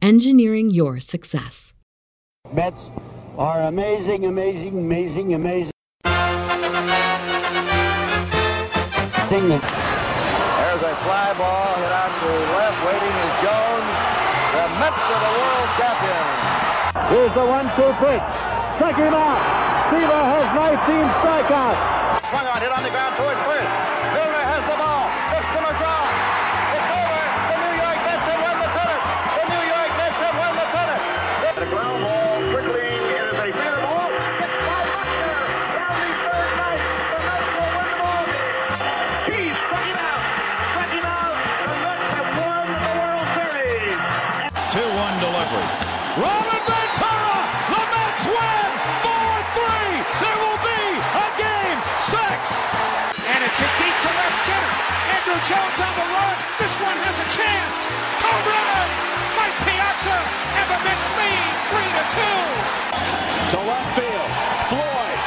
engineering your success. Mets are amazing, amazing, amazing, amazing. There's a fly ball hit out to left. Waiting is Jones. The Mets are the world champions. Here's the one-two pitch. Strike him out. Seaver has 19 strikeouts. Swung on, hit on the ground toward first. Robin Ventura! The Mets win! 4-3! There will be a game six! And it's hit deep to left center. Andruw Jones on the run. This one has a chance. Home run! Mike Piazza and the Mets lead 3 to 2. To left field. Floyd.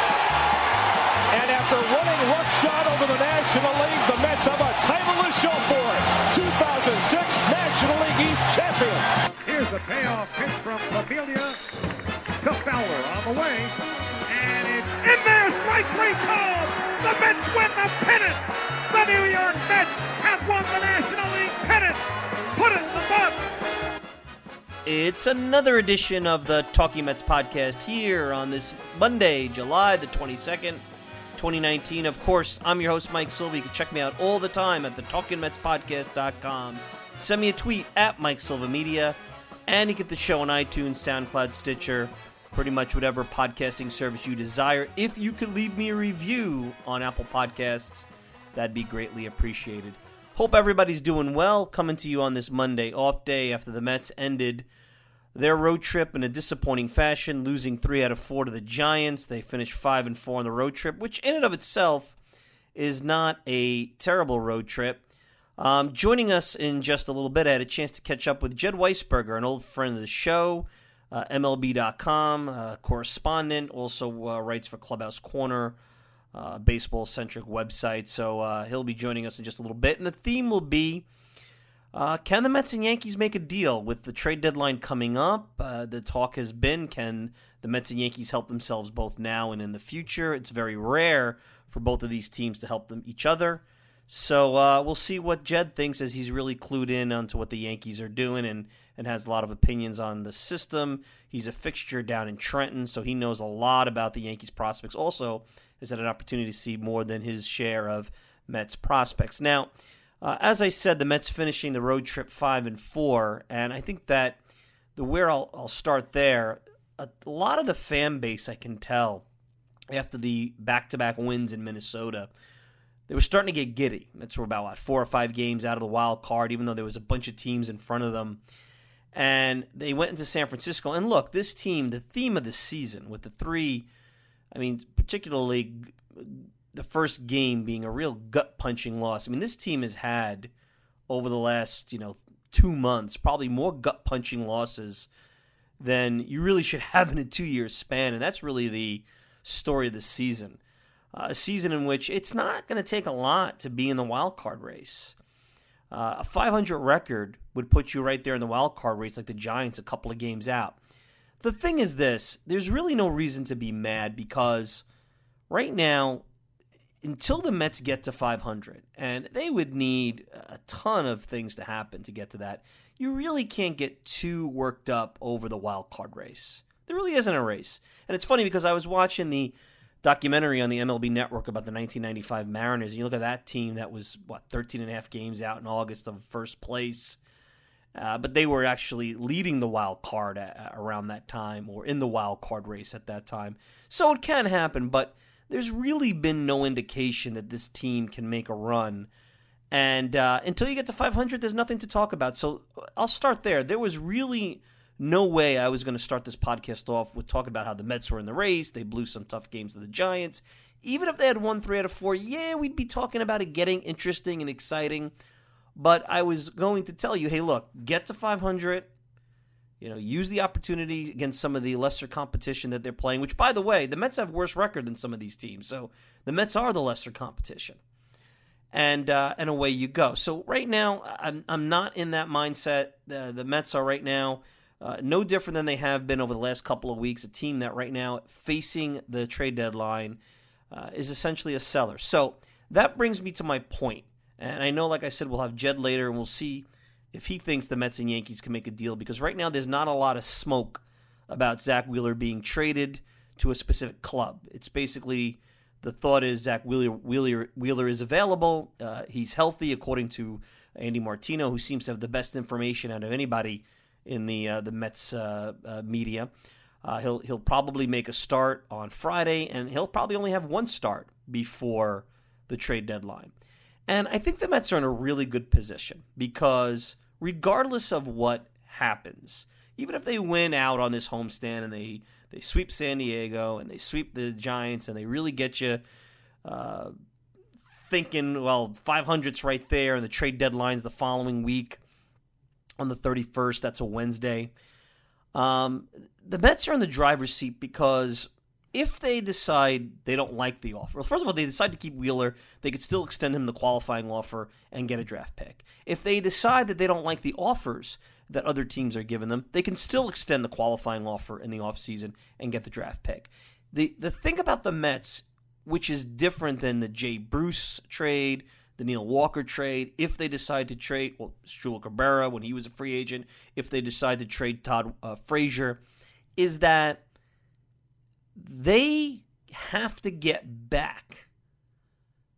And after running roughshod over the National League, the Mets have a title to show for it. 2006 National League East champions. The payoff pitch from Familia to Fowler on the way. And it's in there, strike three called. The Mets win the pennant. The New York Mets have won the National League pennant. Put it in the books. It's another edition of the Talking Mets podcast here on this Monday, July the 22nd, 2019. Of course, I'm your host, Mike Silva. You can check me out all the time at the TalkingMetsPodcast.com. Send me a tweet at Mike Silva Media, and you get the show on iTunes, SoundCloud, Stitcher, pretty much whatever podcasting service you desire. If you could leave me a review on Apple Podcasts, that'd be greatly appreciated. Hope everybody's doing well. Coming to you on this Monday off day after the Mets ended their road trip in a disappointing fashion, losing three out of four to the Giants. They finished five and four on the road trip, which in and of itself is not a terrible road trip. Um, joining us in just a little bit, I had a chance to catch up with Jed Weisberger, an old friend of the show, uh, MLB.com uh, correspondent, also uh, writes for Clubhouse Corner, uh, baseball centric website. So uh, he'll be joining us in just a little bit. And the theme will be uh, can the Mets and Yankees make a deal with the trade deadline coming up? The talk has been can the Mets and Yankees help themselves both now and in the future? It's very rare for both of these teams to help them each other. So uh, we'll see what Jed thinks as he's really clued in onto what the Yankees are doing and, and has a lot of opinions on the system. He's a fixture down in Trenton, so he knows a lot about the Yankees prospects. Also, has had an opportunity to see more than his share of Mets prospects. Now, uh, as I said, the Mets finishing the road trip five and four, and I think that the where I'll, I'll start there. A, a lot of the fan base, I can tell, after the back-to-back wins in Minnesota, they were starting to get giddy. That's were about what, four or five games out of the wild card, even though there was a bunch of teams in front of them. And they went into San Francisco. And look, this team, the theme of the season with the three, I mean, particularly the first game being a real gut punching loss. I mean, this team has had over the last, you know, two months, probably more gut punching losses than you really should have in a two year span. And that's really the story of the season. A season in which it's not going to take a lot to be in the wild card race. Uh, a 500 record would put you right there in the wild card race, like the Giants, a couple of games out. The thing is this: there's really no reason to be mad because right now, until the Mets get to 500, and they would need a ton of things to happen to get to that, you really can't get too worked up over the wild card race. There really isn't a race, and it's funny because I was watching the documentary on the MLB network about the 1995 Mariners. And you look at that team that was, what, 13 and a half games out in August of first place. Uh, but they were actually leading the wild card at, around that time or in the wild card race at that time. So it can happen, but there's really been no indication that this team can make a run. And uh, until you get to 500, there's nothing to talk about. So I'll start there. There was really no way I was going to start this podcast off with talking about how the Mets were in the race. They blew some tough games to the Giants. Even if they had won three out of four, yeah, we'd be talking about it getting interesting and exciting. But I was going to tell you, hey, look, get to 500. You know, use the opportunity against some of the lesser competition that they're playing. Which, by the way, the Mets have worse record than some of these teams, so the Mets are the lesser competition. And uh, and away you go. So right now, I'm I'm not in that mindset. The the Mets are right now uh, no different than they have been over the last couple of weeks. A team that right now, facing the trade deadline, uh, is essentially a seller. So that brings me to my point. And I know, like I said, we'll have Jed later and we'll see if he thinks the Mets and Yankees can make a deal because right now there's not a lot of smoke about Zack Wheeler being traded to a specific club. It's basically the thought is Zack Wheeler, Wheeler, Wheeler is available. Uh, he's healthy, according to Andy Martino, who seems to have the best information out of anybody in the uh, the Mets uh, uh, media. Uh, he'll he'll probably make a start on Friday, and he'll probably only have one start before the trade deadline. And I think the Mets are in a really good position because regardless of what happens, even if they win out on this homestand and they they sweep San Diego and they sweep the Giants and they really get you uh, thinking, well, 500's right there and the trade deadline's the following week on the 31st. That's a Wednesday. Um, the Mets are in the driver's seat because if they decide they don't like the offer, well, first of all, they decide to keep Wheeler, they could still extend him the qualifying offer and get a draft pick. If they decide that they don't like the offers that other teams are giving them, they can still extend the qualifying offer in the offseason and get the draft pick. The the thing about the Mets, which is different than the Jay Bruce trade, the Neil Walker trade, if they decide to trade, well, Asdrubal Cabrera when he was a free agent, if they decide to trade Todd uh, Frazier, is that they have to get back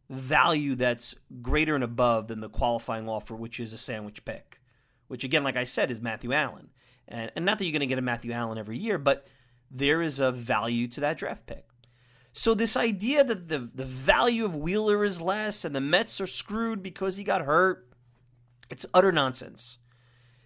value that's greater and above than the qualifying offer, which is a sandwich pick, which again, like I said, is Matthew Allan. And, and not that you're going to get a Matthew Allan every year, but there is a value to that draft pick. So this idea that the the value of Wheeler is less and the Mets are screwed because he got hurt, it's utter nonsense.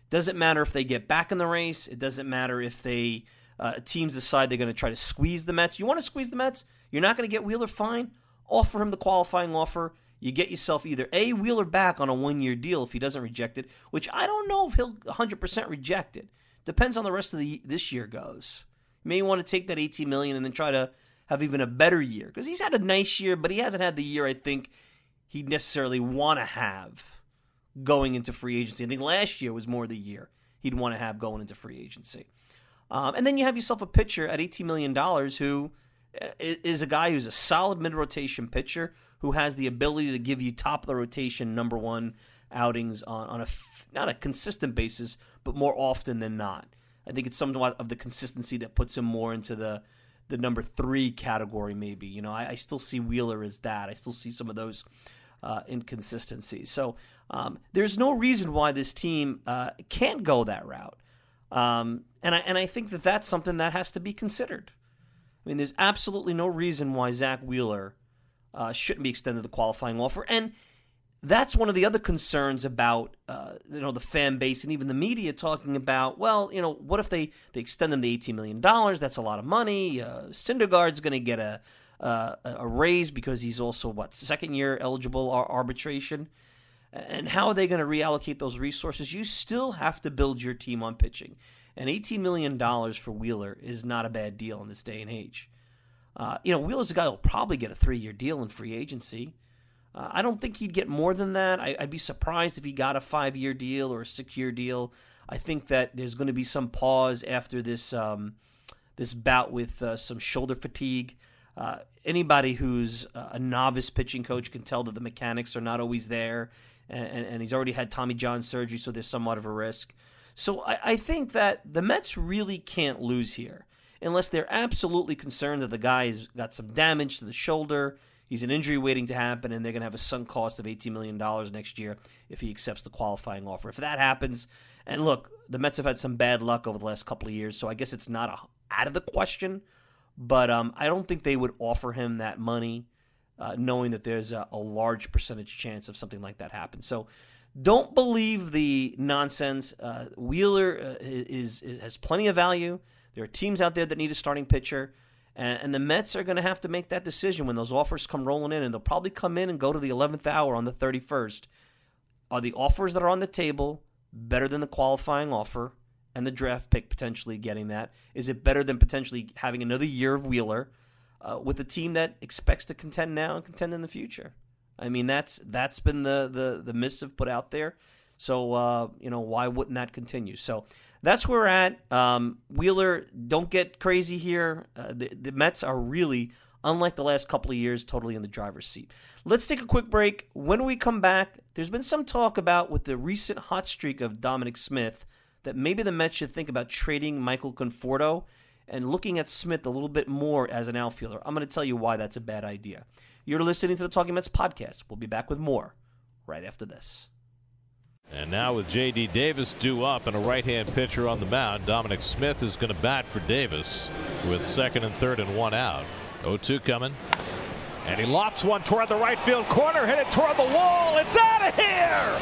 Doesn't matter if they get back in the race. It doesn't matter if they uh, teams decide they're going to try to squeeze the Mets. You want to squeeze the Mets? You're not going to get Wheeler. Fine. Offer him the qualifying offer. You get yourself either a Wheeler back on a one year deal if he doesn't reject it, which I don't know if he'll 100% reject it. Depends on the rest of the this year goes. You may want to take that 18 million and then try to have even a better year because he's had a nice year, but he hasn't had the year I think he'd necessarily want to have going into free agency. I think last year was more the year he'd want to have going into free agency. Um, and then you have yourself a pitcher at $18 million who uh, a guy who's a solid mid rotation pitcher who has the ability to give you top of the rotation number one outings on, on a not a consistent basis, but more often than not. I think it's somewhat of the consistency that puts him more into the the number three category, maybe. You know, I, I still see Wheeler as that. I still see some of those uh, inconsistencies. So um, there's no reason why this team uh, can't go that route. Um, and I and I think that that's something that has to be considered. I mean, there's absolutely no reason why Zack Wheeler uh, shouldn't be extended the qualifying offer. And that's one of the other concerns about uh, you know the fan base and even the media talking about well you know what if they, they extend them the eighteen million dollars? That's a lot of money. Uh, Syndergaard's going to get a, a a raise because he's also what second year eligible arbitration? And how are they going to reallocate those resources? You still have to build your team on pitching. And eighteen million dollars for Wheeler is not a bad deal in this day and age. Uh, you know Wheeler's a guy who'll probably get a three year deal in free agency. Uh, I don't think he'd get more than that. I, would be surprised if he got a five year deal or a six year deal. I think that there's going to be some pause after this um, this bout with uh, some shoulder fatigue. Uh, anybody who's a novice pitching coach can tell that the mechanics are not always there, and, and he's already had Tommy John surgery, so there's somewhat of a risk. So I, I think that the Mets really can't lose here unless they're absolutely concerned that the guy's got some damage to the shoulder He's an injury waiting to happen, and they're going to have a sunk cost of $18 million next year if he accepts the qualifying offer. If that happens, and look, the Mets have had some bad luck over the last couple of years, so I guess it's not a, out of the question, but um, I don't think they would offer him that money, uh, knowing that there's a, a large percentage chance of something like that happen. So don't believe the nonsense. Uh, Wheeler uh, is, is, has plenty of value. There are teams out there that need a starting pitcher. And, and the Mets are going to have to make that decision when those offers come rolling in, and they'll probably come in and go to the 11th hour on the 31st. Are the offers that are on the table better than the qualifying offer and the draft pick potentially getting that? Is it better than potentially having another year of Wheeler uh, with a team that expects to contend now and contend in the future? I mean, that's that's been the the the missive put out there. So uh, you know, why wouldn't that continue? So that's where we're at. Um, Wheeler, don't get crazy here. Uh, the, the Mets are really, unlike the last couple of years, totally in the driver's seat. Let's take a quick break. When we come back, there's been some talk about with the recent hot streak of Dominic Smith that maybe the Mets should think about trading Michael Conforto and looking at Smith a little bit more as an outfielder. I'm going to tell you why that's a bad idea. You're listening to the Talking Mets podcast. We'll be back with more right after this. And now with J.D. Davis due up and a right-hand pitcher on the mound, Dominic Smith is going to bat for Davis with second and third and one out. 0-2 coming. And he lofts one toward the right field corner, hit it toward the wall. It's out of here!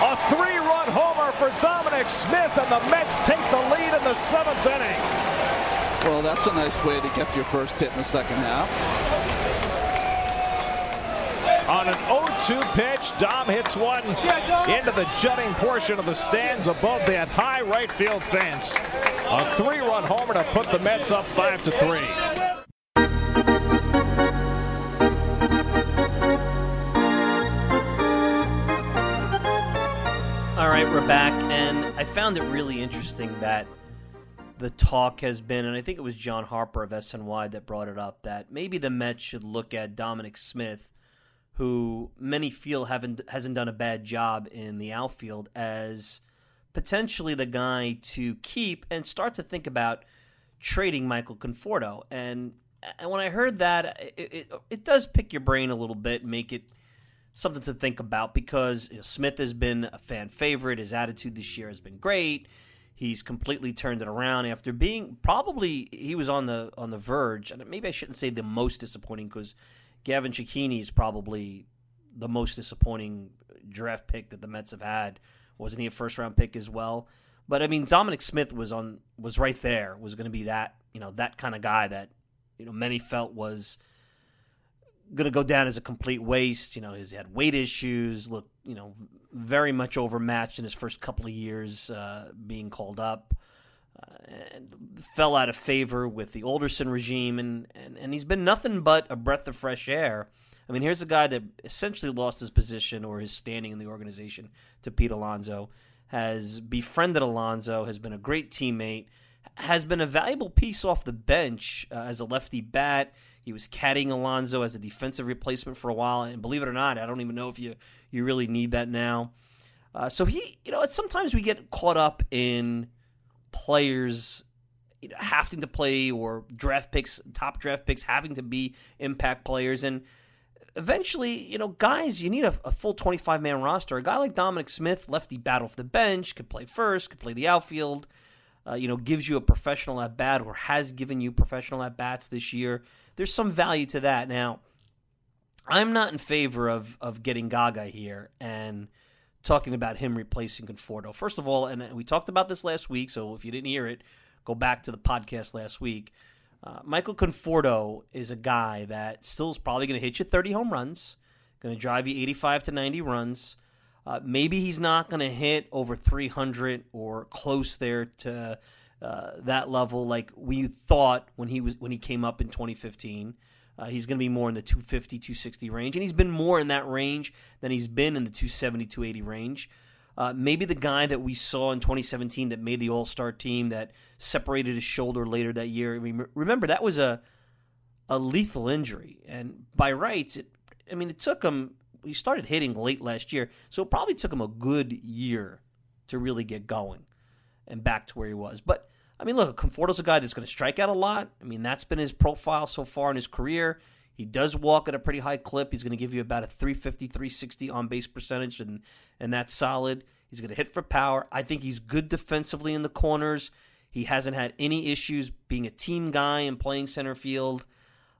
A three-run homer for Dominic Smith, and the Mets take the lead in the seventh inning. Well, that's a nice way to get your first hit in the second half. On an 0-2 pitch, Dom hits one into the jutting portion of the stands above that high right field fence. A three-run homer to put the Mets up five to three. All right, we're back, and I found it really interesting that the talk has been, and I think it was John Harper of SNY that brought it up, that maybe the Mets should look at Dominic Smith who many feel haven't hasn't done a bad job in the outfield as potentially the guy to keep and start to think about trading Michael Conforto. And, and when I heard that, it, it, it, does pick your brain a little bit, make it something to think about because you know, Smith has been a fan favorite. His attitude this year has been great. He's completely turned it around after being probably he was on the on the verge, and maybe I shouldn't say the most disappointing because Gavin Cecchini is probably the most disappointing draft pick that the Mets have had. Wasn't he a first round pick as well? But I mean, Dominic Smith was on was right there. Was going to be that you know that kind of guy that you know many felt was going to go down as a complete waste. You know, he had weight issues, looked you know very much overmatched in his first couple of years uh, being called up fell out of favor with the Alderson regime, and, and, and he's been nothing but a breath of fresh air. I mean, here's a guy that essentially lost his position or his standing in the organization to Pete Alonso, has befriended Alonso, has been a great teammate, has been a valuable piece off the bench uh, as a lefty bat. He was caddying Alonso as a defensive replacement for a while, and believe it or not, I don't even know if you you really need that now. Uh, so he, you know, sometimes we get caught up in players having to play or draft picks, top draft picks having to be impact players. And eventually, you know, guys, you need a, a full 25 man roster. A guy like Dominic Smith, lefty bat off the bench, could play first, could play the outfield. uh, you know, gives you a professional at bat or has given you professional at bats this year, there's some value to that. Now, I'm not in favor of of getting Gaga here and talking about him replacing Conforto. First of all, and we talked about this last week, so if you didn't hear it, go back to the podcast last week. Uh, Michael Conforto is a guy that still is probably going to hit you 30 home runs, going to drive you 85 to 90 runs. Uh, maybe he's not going to hit over 300 or close there to uh, that level like we thought when he was when he came up in 2015. Uh, he's going to be more in the 250, 260 range, and he's been more in that range than he's been in the 270, 280 range. Uh, maybe the guy that we saw in 2017 that made the All Star team that separated his shoulder later that year. I mean, remember that was a a lethal injury, and by rights, it. I mean, it took him. He started hitting late last year, so it probably took him a good year to really get going and back to where he was. But I mean, look, Conforto's a guy that's going to strike out a lot. I mean, that's been his profile so far in his career. He does walk at a pretty high clip. He's going to give you about a 350, 360 on base percentage, and, and that's solid. He's going to hit for power. I think he's good defensively in the corners. He hasn't had any issues being a team guy and playing center field.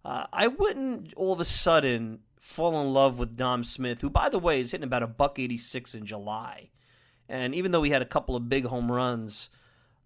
Uh, I wouldn't all of a sudden fall in love with Dom Smith, who, by the way, is hitting about a buck 86 in July. And even though he had a couple of big home runs,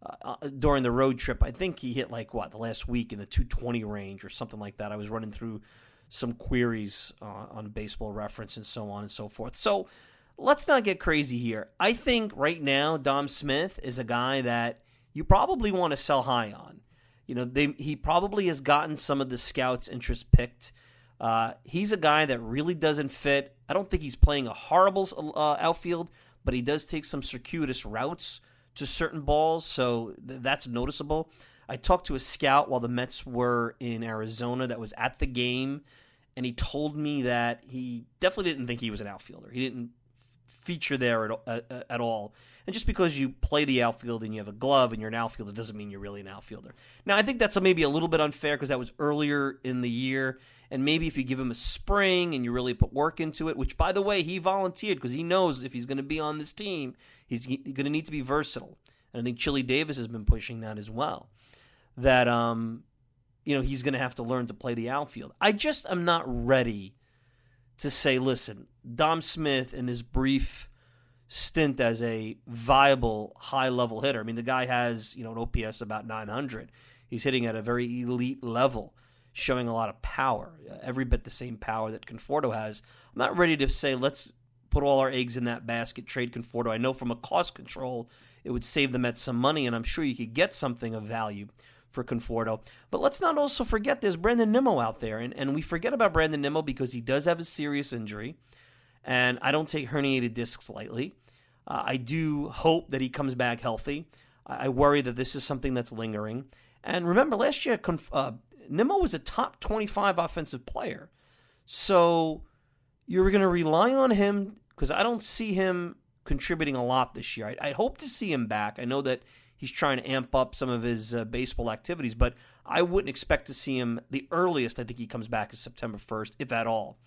uh, during the road trip. I think he hit like what the last week in the 220 range or something like that. I was running through some queries uh, on Baseball Reference and so on and so forth. So let's not get crazy here. I think right now Dom Smith is a guy that you probably want to sell high on. You know, they, he probably has gotten some of the scouts' interest picked. Uh, he's a guy that really doesn't fit. I don't think he's playing a horrible uh, outfield, but he does take some circuitous routes to certain balls, so th- that's noticeable. I talked to a scout while the Mets were in Arizona that was at the game, and he told me that he definitely didn't think he was an outfielder. He didn't feature there at, at, at, all. And just because you play the outfield and you have a glove and you're an outfielder doesn't mean you're really an outfielder. Now, I think that's maybe a little bit unfair because that was earlier in the year. And maybe if you give him a spring and you really put work into it, which, by the way, he volunteered because he knows if he's going to be on this team, he's going to need to be versatile. And I think Chili Davis has been pushing that as well. That, um, you know, he's going to have to learn to play the outfield. I just am not ready to say, listen, Dom Smith in this brief stint as a viable high level hitter. I mean, the guy has, you know, an OPS about 900. He's hitting at a very elite level, showing a lot of power, uh, every bit the same power that Conforto has. I'm not ready to say, let's put all our eggs in that basket, trade Conforto. I know from a cost control, it would save the Mets some money, and I'm sure you could get something of value for Conforto. But let's not also forget there's Brandon Nimmo out there, and, and we forget about Brandon Nimmo because he does have a serious injury, and I don't take herniated discs lightly. Uh, I do hope that he comes back healthy. I, I, worry that this is something that's lingering. And remember, last year, uh, Nimmo was a top 25 offensive player. So you're going to rely on him because I don't see him contributing a lot this year. I, I hope to see him back. I know that he's trying to amp up some of his uh, baseball activities, but I wouldn't expect to see him. The earliest I think he comes back is September 1st, if at all.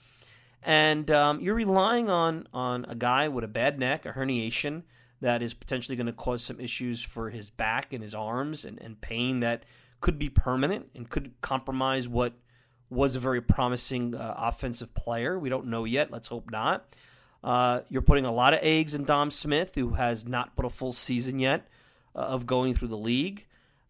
And um, you're relying on on a guy with a bad neck, a herniation that is potentially going to cause some issues for his back and his arms and, and pain that could be permanent and could compromise what was a very promising uh, offensive player. We don't know yet. Let's hope not. Uh, you're putting a lot of eggs in Dom Smith, who has not put a full season yet of going through the league.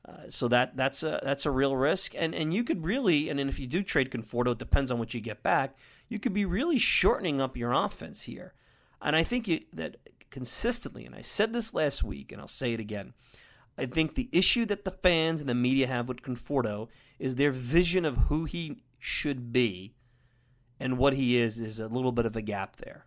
Uh, so that that's a that's a real risk, and and you could really, and if you do trade Conforto, it depends on what you get back. You could be really shortening up your offense here, and I think you, that consistently, and I said this last week, and I'll say it again. I think the issue that the fans and the media have with Conforto is their vision of who he should be and what he is is a little bit of a gap there.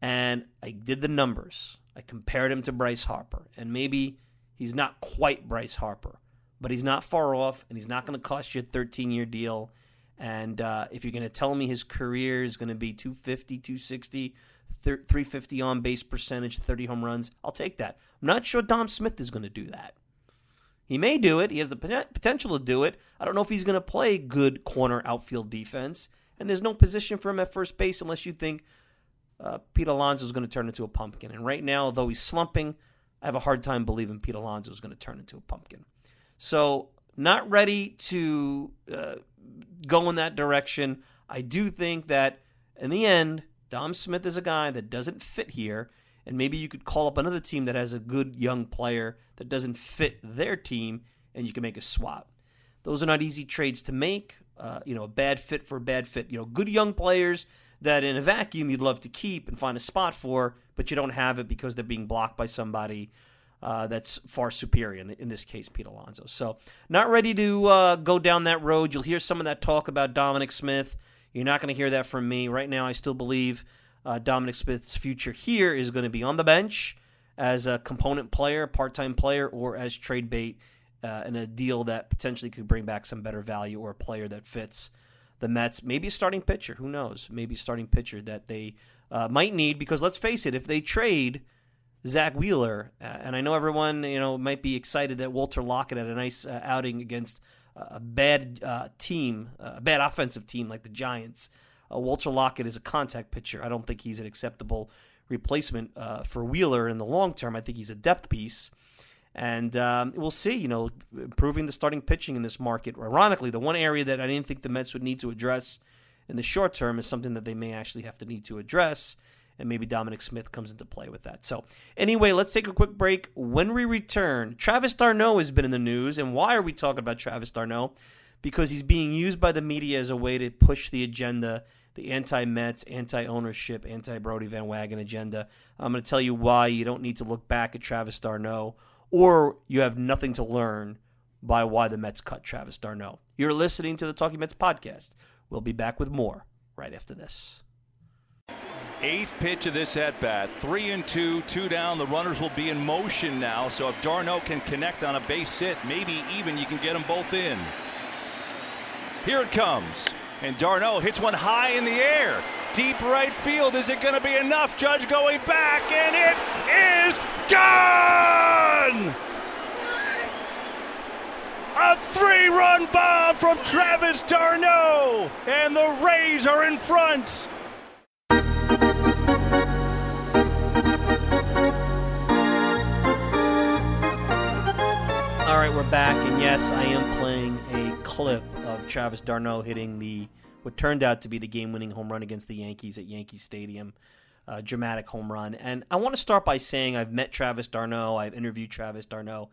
And I did the numbers. I compared him to Bryce Harper, and maybe he's not quite Bryce Harper, but he's not far off, and he's not going to cost you a 13 year deal. And uh, if you're going to tell me his career is going to be 250, 260, 350 on base percentage, 30 home runs, I'll take that. I'm not sure Dom Smith is going to do that. He may do it. He has the potential to do it. I don't know if he's going to play good corner outfield defense. And there's no position for him at first base unless you think uh, Pete Alonso is going to turn into a pumpkin. And right now, although he's slumping, I have a hard time believing Pete Alonso is going to turn into a pumpkin. So, not ready to uh, go in that direction. I do think that in the end, Dom Smith is a guy that doesn't fit here, and maybe you could call up another team that has a good young player that doesn't fit their team, and you can make a swap. Those are not easy trades to make. Uh, you know, a bad fit for a bad fit. You know, good young players that in a vacuum you'd love to keep and find a spot for, but you don't have it because they're being blocked by somebody uh, that's far superior, in, in, this case, Pete Alonso. So, not ready to uh, go down that road. You'll hear some of that talk about Dominic Smith. You're not going to hear that from me. Right now, I still believe uh, Dominic Smith's future here is going to be on the bench as a component player, part time player, or as trade bait uh, in a deal that potentially could bring back some better value or a player that fits the Mets. Maybe a starting pitcher. Who knows? Maybe a starting pitcher that they uh, might need because let's face it, if they trade Zack Wheeler, uh, and I know everyone you know might be excited that Walker Lockett had a nice uh, outing against a bad uh, team, a bad offensive team like the Giants. Uh, Walker Lockett is a contact pitcher. I don't think he's an acceptable replacement for Wheeler in the long term. I think he's a depth piece. And um, we'll see, you know, improving the starting pitching in this market. Ironically, the one area that I didn't think the Mets would need to address in the short term is something that they may actually have to need to address. And maybe Dominic Smith comes into play with that. So, anyway, let's take a quick break. When we return, Travis d'Arnaud has been in the news. And why are we talking about Travis d'Arnaud? Because he's being used by the media as a way to push the agenda the anti Mets, anti ownership, anti Brodie Van Wagenen agenda. I'm going to tell you why you don't need to look back at Travis d'Arnaud or you have nothing to learn by why the Mets cut Travis d'Arnaud. You're listening to the Talking Mets podcast. We'll be back with more right after this. Eighth pitch of this at bat, three and two, two down. The runners will be in motion now. So if d'Arnaud can connect on a base hit, maybe even you can get them both in. Here it comes. And d'Arnaud hits one high in the air. Deep right field. Is it going to be enough? Judge going back, and it is gone! A three run bomb from Travis d'Arnaud, and the Rays are in front. All right, we're back, and yes, I am playing clip of Travis d'Arnaud hitting the what turned out to be the game-winning home run against the Yankees at Yankee Stadium. Dramatic home run, and I want to start by saying I've met Travis d'Arnaud, I've interviewed Travis d'Arnaud,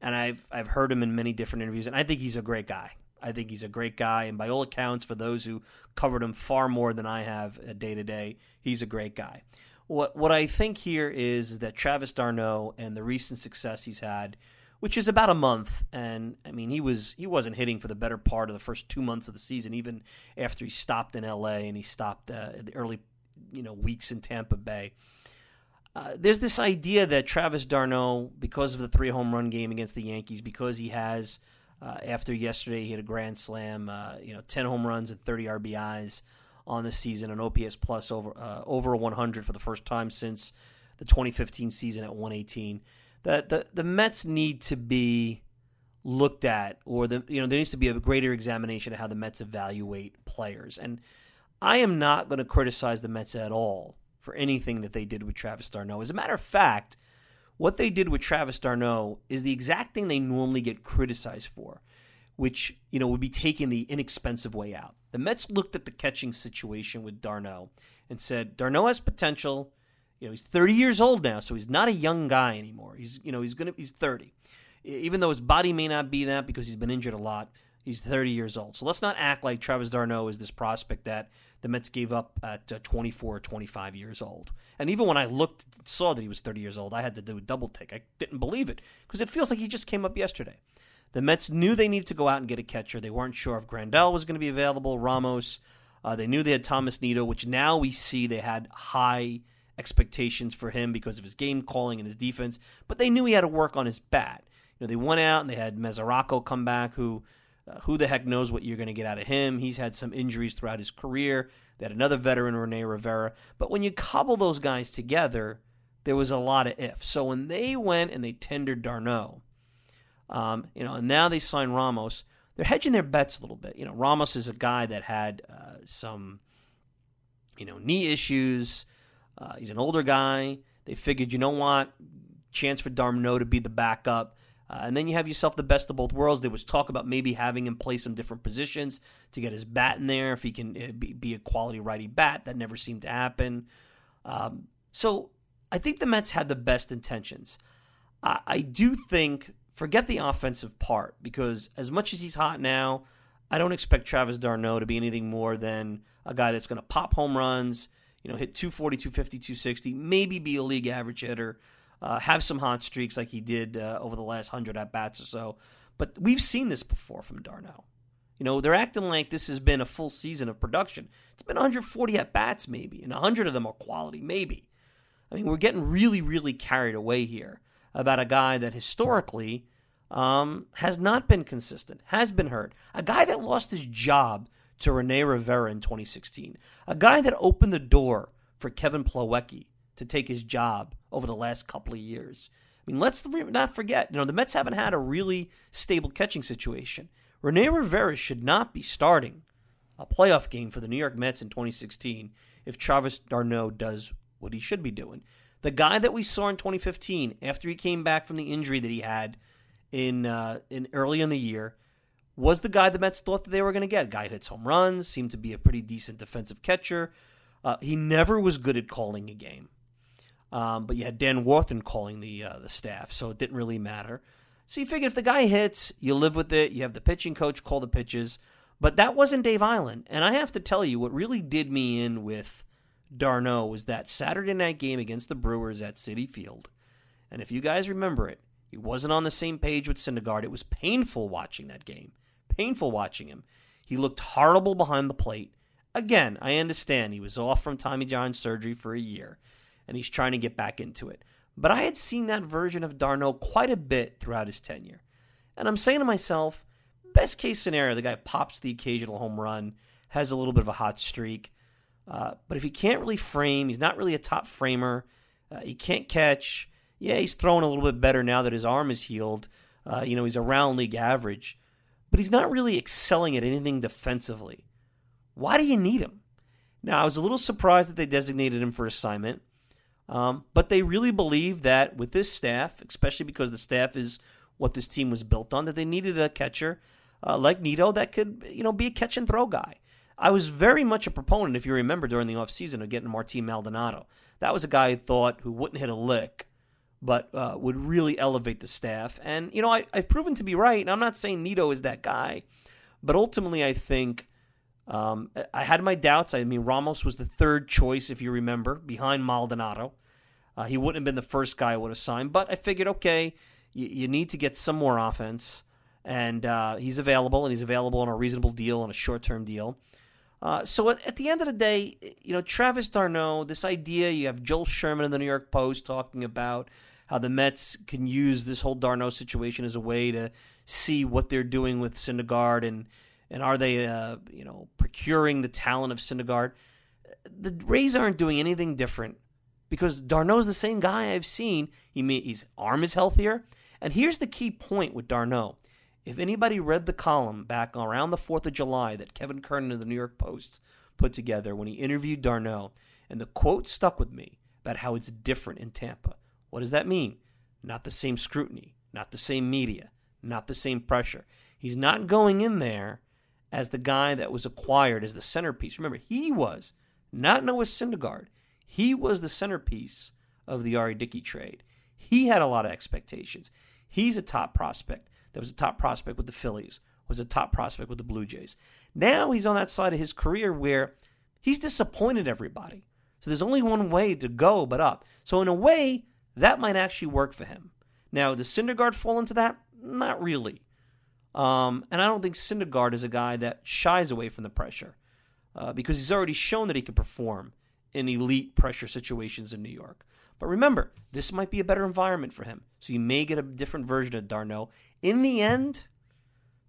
and I've I've heard him in many different interviews, and I think he's a great guy. I think he's a great guy, and by all accounts, for those who covered him far more than I have day to day, he's a great guy. What what I think here is that Travis d'Arnaud and the recent success he's had which is about a month. And I mean, he was he wasn't hitting for the better part of the first two months of the season, even after he stopped in L.A. and he stopped uh, the early you know weeks in Tampa Bay. Uh, there's this idea that Travis d'Arnaud, because of the three home run game against the Yankees, because he has uh, after yesterday he hit a grand slam, uh, you know, 10 home runs and 30 RBIs on the season, an OPS plus over uh, over 100 for the first time since the 2015 season at 118 that the, the Mets need to be looked at, or the you know there needs to be a greater examination of how the Mets evaluate players. And I am not going to criticize the Mets at all for anything that they did with Travis d'Arnaud. As a matter of fact, what they did with Travis d'Arnaud is the exact thing they normally get criticized for, which you know would be taking the inexpensive way out. The Mets looked at the catching situation with d'Arnaud and said d'Arnaud has potential. You know, he's 30 years old now, so he's not a young guy anymore. He's, you know, he's gonna he's 30. Even though his body may not be that because he's been injured a lot, he's 30 years old. So let's not act like Travis d'Arnaud is this prospect that the Mets gave up at uh, 24 or 25 years old. And even when I looked, saw that he was 30 years old, I had to do a double take. I didn't believe it because it feels like he just came up yesterday. The Mets knew they needed to go out and get a catcher. They weren't sure if Grandal was going to be available, Ramos. Uh, they knew they had Tomas Nido, which now we see they had high expectations for him because of his game calling and his defense, but they knew he had to work on his bat. You know, they went out and they had Mesoraco come back, who uh, who the heck knows what you're going to get out of him. He's had some injuries throughout his career. They had another veteran, Rene Rivera. But when you cobble those guys together, there was a lot of ifs. So when they went and they tendered d'Arnaud, um, you know, and now they signed Ramos, they're hedging their bets a little bit. You know, Ramos is a guy that had uh, some, you know, knee issues. Uh, he's an older guy. They figured, you know what? chance for d'Arnaud to be the backup. Uh, and then you have yourself the best of both worlds. There was talk about maybe having him play some different positions to get his bat in there if he can uh, be, be a quality righty bat. That never seemed to happen. Um, so I think the Mets had the best intentions. I, I do think, forget the offensive part, because as much as he's hot now, I don't expect Travis d'Arnaud to be anything more than a guy that's going to pop home runs, you know, hit 240, 250, 260, maybe be a league average hitter uh, have some hot streaks like he did uh, over the last hundred at bats or so. But we've seen this before from d'Arnaud. You know, they're acting like this has been a full season of production. It's been 140 at bats, maybe, and 100 of them are quality, maybe. I mean, we're getting really, really carried away here about a guy that historically um, has not been consistent, has been hurt. A guy that lost his job to Rene Rivera in 2016. A guy that opened the door for Kevin Plawecki to take his job over the last couple of years. I mean, let's not forget, you know, the Mets haven't had a really stable catching situation. Rene Rivera should not be starting a playoff game for the New York Mets in 2016 if Travis d'Arnaud does what he should be doing. The guy that we saw in 2015 after he came back from the injury that he had in uh, in early in the year was the guy the Mets thought that they were going to get. A guy who hits home runs, seemed to be a pretty decent defensive catcher. Uh, he never was good at calling a game. Um, but you had Dan Warthen calling the uh, the staff, so it didn't really matter. So you figure if the guy hits, you live with it. You have the pitching coach call the pitches, but that wasn't Dave Eiland. And I have to tell you, what really did me in with d'Arnaud was that Saturday night game against the Brewers at Citi Field. And if you guys remember it, he wasn't on the same page with Syndergaard. It was painful watching that game. Painful watching him. He looked horrible behind the plate. Again, I understand he was off from Tommy John surgery for a year and he's trying to get back into it. But I had seen that version of d'Arnaud quite a bit throughout his tenure. And I'm saying to myself, best case scenario, the guy pops the occasional home run, has a little bit of a hot streak. Uh, but if he can't really frame, he's not really a top framer, uh, he can't catch. Yeah, he's throwing a little bit better now that his arm is healed. Uh, you know, he's around league average, but he's not really excelling at anything defensively. Why do you need him? Now, I was a little surprised that they designated him for assignment. Um, but they really believe that with this staff, especially because the staff is what this team was built on, that they needed a catcher uh, like Nido that could, you know, be a catch and throw guy. I was very much a proponent, if you remember, during the offseason of getting Martin Maldonado. That was a guy I thought who wouldn't hit a lick, but uh, would really elevate the staff. And, you know, I, have proven to be right. And I'm not saying Nido is that guy, but ultimately I think um, I had my doubts. I mean, Ramos was the third choice, if you remember, behind Maldonado. Uh, he wouldn't have been the first guy I would have signed, but I figured, okay, you, you need to get some more offense, and uh, he's available, and he's available on a reasonable deal, on a short-term deal. Uh, so at, at, the end of the day, you know, Travis d'Arnaud, this idea, you have Joel Sherman in the New York Post talking about how the Mets can use this whole d'Arnaud situation as a way to see what they're doing with Syndergaard and and are they, uh, you know, procuring the talent of Syndergaard. The Rays aren't doing anything different because d'Arnaud's the same guy I've seen. He may, his arm is healthier. And here's the key point with d'Arnaud. If anybody read the column back around the 4th of July that Kevin Kernan of the New York Post put together when he interviewed d'Arnaud, and the quote stuck with me about how it's different in Tampa. What does that mean? Not the same scrutiny, not the same media, not the same pressure. He's not going in there as the guy that was acquired as the centerpiece. Remember, he was not Noah Syndergaard. He was the centerpiece of the R.A. Dickey trade. He had a lot of expectations. He's a top prospect. That was a top prospect with the Phillies, was a top prospect with the Blue Jays. Now he's on that side of his career where he's disappointed everybody. So there's only one way to go but up. So in a way, that might actually work for him. Now, does Syndergaard fall into that? Not really. Um, and I don't think Syndergaard is a guy that shies away from the pressure uh, because he's already shown that he can perform in elite pressure situations in New York. But remember, this might be a better environment for him. So you may get a different version of d'Arnaud. In the end,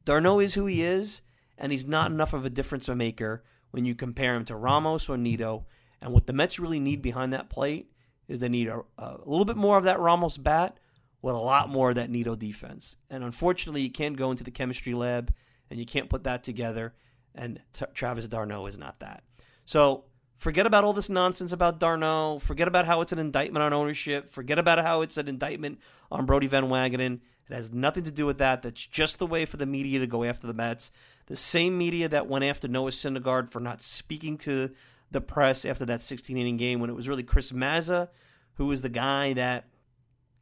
d'Arnaud is who he is, and he's not enough of a difference maker when you compare him to Ramos or Nido. And what the Mets really need behind that plate is they need a, a little bit more of that Ramos bat with a lot more of that Nido defense. And unfortunately, you can't go into the chemistry lab and you can't put that together. And t- Travis d'Arnaud is not that. So Forget about all this nonsense about d'Arnaud. Forget about how it's an indictment on ownership. Forget about how it's an indictment on Brodie Van Wagenen. It has nothing to do with that. That's just the way for the media to go after the Mets. The same media that went after Noah Syndergaard for not speaking to the press after that 16 inning game when it was really Chris Mazza who was the guy that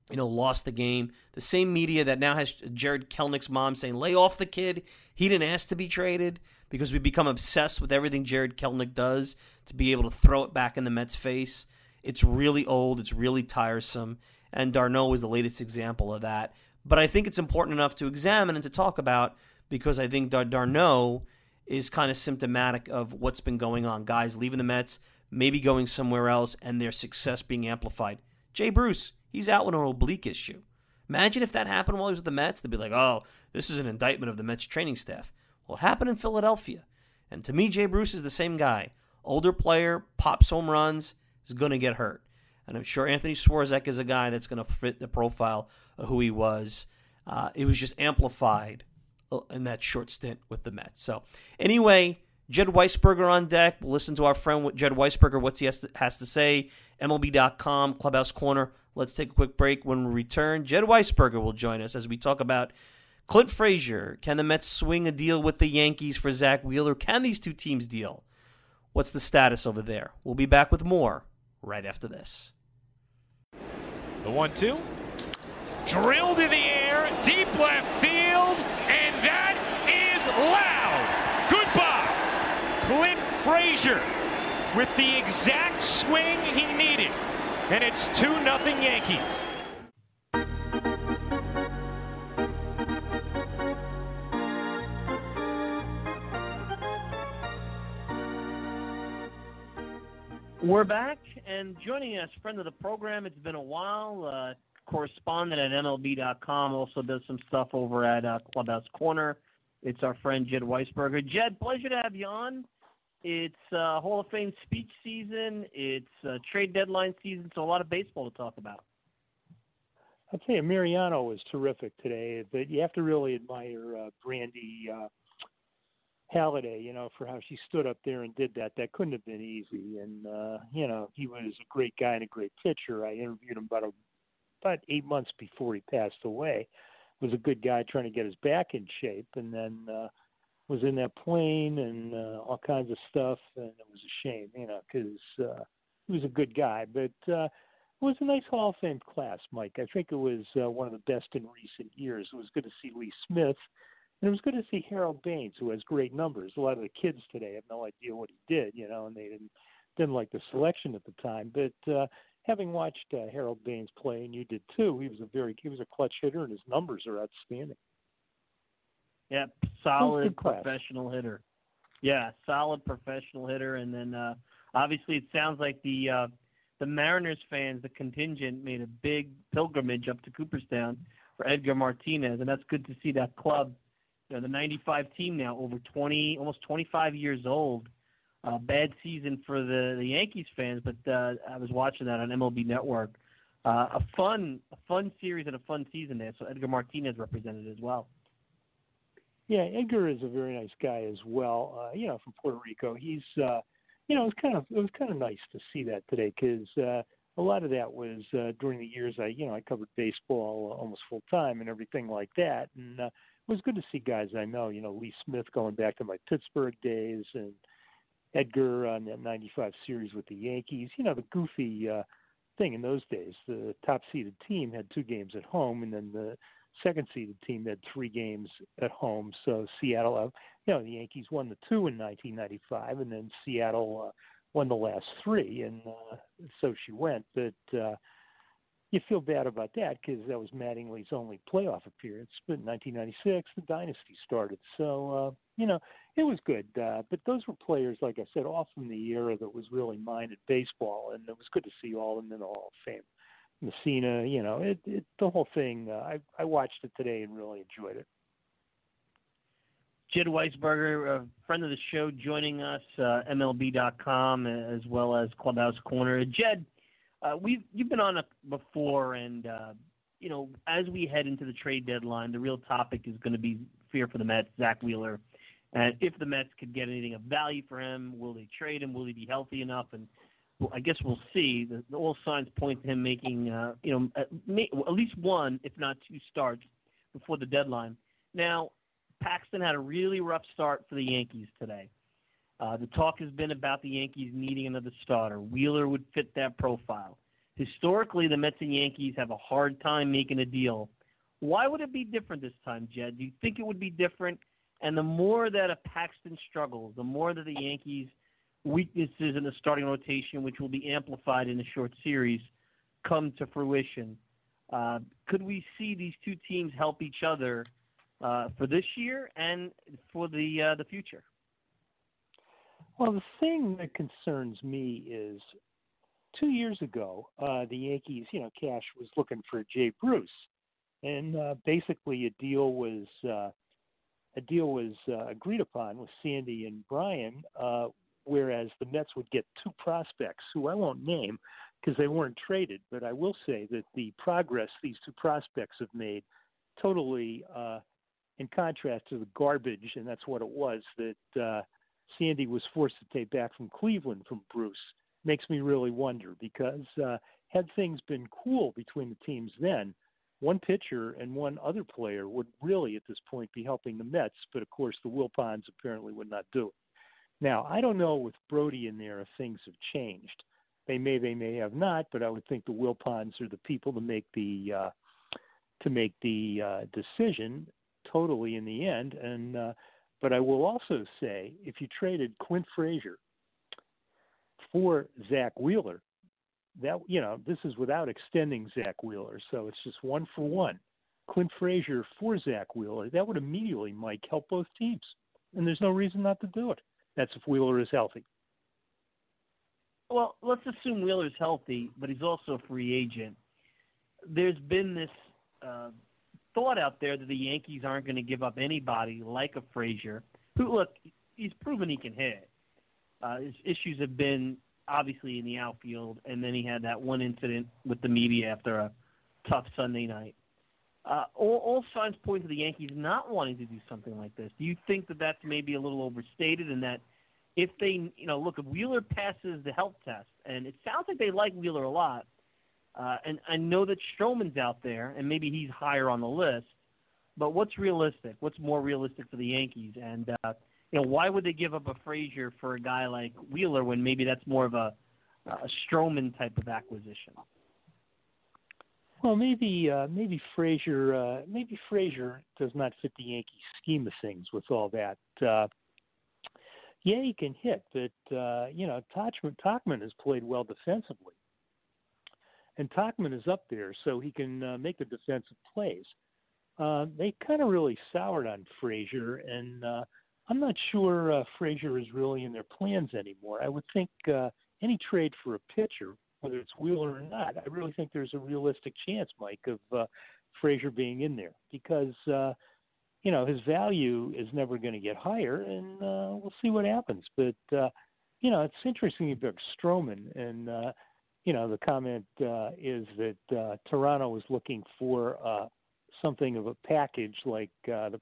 you know lost the game. The same media that now has Jarred Kelenic's mom saying lay off the kid. He didn't ask to be traded because we become obsessed with everything Jarred Kelenic does to be able to throw it back in the Mets' face. It's really old. It's really tiresome. And d'Arnaud is the latest example of that. But I think it's important enough to examine and to talk about because I think d'Arnaud is kind of symptomatic of what's been going on. Guys leaving the Mets, maybe going somewhere else, and their success being amplified. Jay Bruce, he's out with an oblique issue. Imagine if that happened while he was with the Mets. They'd be like, oh, this is an indictment of the Mets training staff. Well, it happened in Philadelphia. And to me, Jay Bruce is the same guy. Older player, pops home runs, is going to get hurt. And I'm sure Anthony Swarzak is a guy that's going to fit the profile of who he was. Uh, it was just amplified Uh, in that short stint with the Mets. So, anyway, Jed Weisberger on deck. We'll listen to our friend Jed Weisberger, what he has to, has to say. MLB.com, Clubhouse Corner. Let's take a quick break. When we return, Jed Weisberger will join us as we talk about Clint Frazier. Can the Mets swing a deal with the Yankees for Zack Wheeler? Can these two teams deal? What's the status over there? We'll be back with more right after this. The one two. Drilled in the air, deep left field, and that is loud. Goodbye. Clint Frazier with the exact swing he needed. And it's 2 0 Yankees. We're back, and joining us, friend of the program. It's been a while. Uh, correspondent at MLB.com. Also does some stuff over at uh, Clubhouse Corner. It's our friend Jed Weisberger. Jed, pleasure to have you on. It's uh, Hall of Fame speech season. It's uh, trade deadline season, so a lot of baseball to talk about. I'll tell you, Mariano was terrific today, but you have to really admire uh, Brandy uh, Halladay, you know, for how she stood up there and did that. That couldn't have been easy. And, uh, you know, he was a great guy and a great pitcher. I interviewed him about a, about eight months before he passed away. Was a good guy trying to get his back in shape, and then uh, was in that plane and uh, all kinds of stuff. And it was a shame, you know, because uh, he was a good guy. But uh, it was a nice Hall of Fame class, Mike. I think it was uh, one of the best in recent years. It was good to see Lee Smith. And it was good to see Harold Baines, who has great numbers. A lot of the kids today have no idea what he did, you know, and they didn't didn't like the selection at the time. But uh, having watched uh, Harold Baines play, and you did too, he was a very he was a clutch hitter, and his numbers are outstanding. Yeah, solid professional hitter. Yeah, solid professional hitter, and then uh, obviously it sounds like the uh, the Mariners fans, the contingent, made a big pilgrimage up to Cooperstown for Edgar Martinez, and that's good to see that club. You know, the '95 team now over 20, almost 25 years old. Uh, bad season for the the Yankees fans, but uh, I was watching that on MLB Network. Uh, a fun, a fun series and a fun season there. So Edgar Martinez represented as well. Yeah, Edgar is a very nice guy as well. Uh, you know, from Puerto Rico. He's, uh, you know, it was kind of it was kind of nice to see that today because uh, a lot of that was uh, during the years I, you know, I covered baseball almost full time and everything like that, and uh, it was good to see guys I know. You know, Lee Smith going back to my Pittsburgh days and Edgar on that '95 series with the Yankees. You know, the goofy. Uh, thing in those days. The top seeded team had two games at home, and then the second seeded team had three games at home. So Seattle, uh, you know, the Yankees won the two in 1995, and then Seattle uh, won the last three, and uh, so she went. But uh, you feel bad about that because that was Mattingly's only playoff appearance. But in 1996, the dynasty started. So uh, you know, it was good. Uh, but those were players, like I said, all from the era that was really minded baseball, and it was good to see all of them in the Hall of Fame. Mussina, you know, it, it the whole thing. Uh, I I watched it today and really enjoyed it. Jed Weisberger, a friend of the show, joining us, uh, MLB.com as well as Clubhouse Corner. Jed, uh, we've you've been on a, before, and uh, you know, as we head into the trade deadline, the real topic is going to be fear for the Mets, Zack Wheeler, And if the Mets could get anything of value for him, will they trade him? Will he be healthy enough? And well, I guess we'll see. The, the all signs point to him making, uh, you know, at, may, at least one, if not two starts before the deadline. Now, Paxton had a really rough start for the Yankees today. Uh, the talk has been about the Yankees needing another starter. Wheeler would fit that profile. Historically, the Mets and Yankees have a hard time making a deal. Why would it be different this time, Jed? Do you think it would be different? And the more that a Paxton struggles, the more that the Yankees' weaknesses in the starting rotation, which will be amplified in a short series, come to fruition. Uh, could we see these two teams help each other uh, for this year and for the uh, the future? Well, the thing that concerns me is two years ago, uh, the Yankees, you know, Cash was looking for Jay Bruce, and uh, basically a deal was uh, a deal was uh, agreed upon with Sandy and Brian, uh, whereas the Mets would get two prospects who I won't name because they weren't traded, but I will say that the progress these two prospects have made totally uh, in contrast to the garbage, and that's what it was that uh, Sandy was forced to take back from Cleveland from Bruce makes me really wonder because uh, had things been cool between the teams then, one pitcher and one other player would really at this point be helping the Mets, but of course the Wilpons apparently would not do it. Now I don't know with Brodie in there if things have changed. They may, they may have not, but I would think the Wilpons are the people to make the uh, to make the uh, decision totally in the end. And uh, but I will also say, if you traded Clint Frazier for Zack Wheeler, that you know this is without extending Zack Wheeler, so it's just one for one. Clint Frazier for Zack Wheeler, that would immediately, Mike, help both teams, and there's no reason not to do it. That's if Wheeler is healthy. Well, let's assume Wheeler's healthy, but he's also a free agent. There's been this uh, thought out there that the Yankees aren't going to give up anybody like a Frazier, who look he's proven he can hit. Uh, his issues have been obviously in the outfield, and then he had that one incident with the media after a tough Sunday night. Uh, all, all signs point to the Yankees not wanting to do something like this. Do you think that that's maybe a little overstated, and that if they, you know, look, if Wheeler passes the health test, and it sounds like they like Wheeler a lot, uh, and I know that Stroman's out there, and maybe he's higher on the list. But what's realistic? What's more realistic for the Yankees? And uh, you know, why would they give up a Frazier for a guy like Wheeler when maybe that's more of a, a Stroman type of acquisition? Well, maybe uh, maybe Frazier uh, maybe Frazier does not fit the Yankee scheme of things with all that. Uh, yeah, he can hit, but uh, you know, Tachman, Tauchman has played well defensively and Tauchman is up there, so he can uh, make the defensive plays. Uh, they kind of really soured on Frazier, and uh, I'm not sure uh, Frazier is really in their plans anymore. I would think uh, any trade for a pitcher, whether it's Wheeler or not, I really think there's a realistic chance, Mike, of uh, Frazier being in there because uh, you know his value is never going to get higher, and uh, we'll see what happens. But uh, you know, it's interesting about Stroman, and uh, you know, the comment uh, is that uh, Toronto was looking for uh, something of a package like uh, the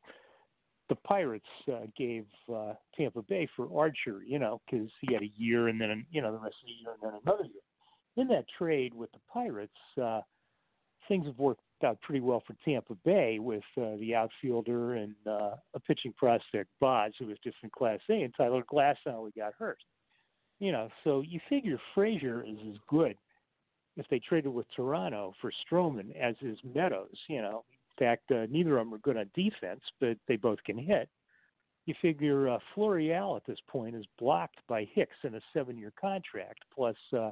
the Pirates uh, gave uh, Tampa Bay for Archer, you know, because he had a year and then you know the rest of the year and then another year. In that trade with the Pirates, uh, things have worked out pretty well for Tampa Bay with uh, the outfielder and uh, a pitching prospect, Baz, who was just in Class A, and Tyler Glasnow, who got hurt. You know, so you figure Frazier is as good if they traded with Toronto for Stroman as is Meadows. You know, fact, uh, neither of them are good on defense, but they both can hit. You figure uh, Florial at this point is blocked by Hicks in a seven-year contract. Plus, uh,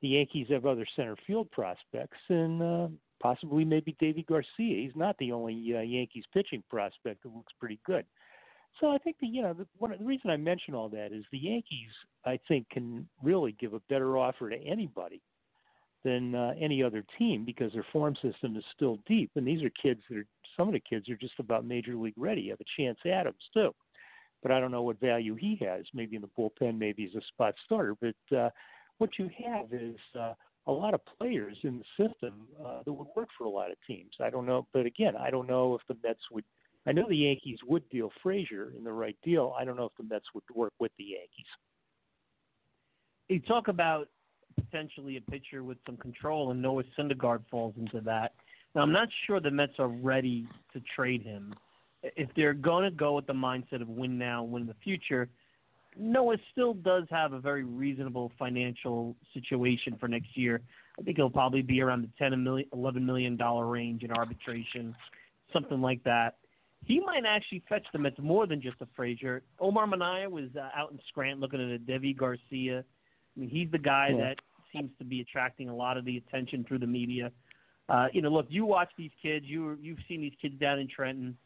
the Yankees have other center field prospects, and uh, possibly maybe Deivi Garcia. He's not the only uh, Yankees pitching prospect who looks pretty good. So I think the you know the, one the reason I mention all that is the Yankees I think can really give a better offer to anybody than uh, any other team because their farm system is still deep, and these are kids that are some of the kids are just about major league ready. You have a Chance Adams too, but I don't know what value he has. Maybe in the bullpen, maybe he's a spot starter. But uh, what you have is uh, a lot of players in the system uh, that would work for a lot of teams. I don't know, but again, I don't know if the Mets would I know the Yankees would deal Frazier in the right deal. I don't know if the Mets would work with the Yankees. You talk about potentially a pitcher with some control, and Noah Syndergaard falls into that. Now, I'm not sure the Mets are ready to trade him. If they're going to go with the mindset of win now, win in the future, Noah still does have a very reasonable financial situation for next year. I think he'll probably be around the 10 million, 11 million dollar range in arbitration, something like that. He might actually fetch the Mets more than just a Frazier. Omar Minaya was uh, out in Scranton looking at a Deivi Garcia. I mean, he's the guy Yeah. that seems to be attracting a lot of the attention through the media. Uh, you know, look, you watch these kids. You you've seen these kids down in Trenton.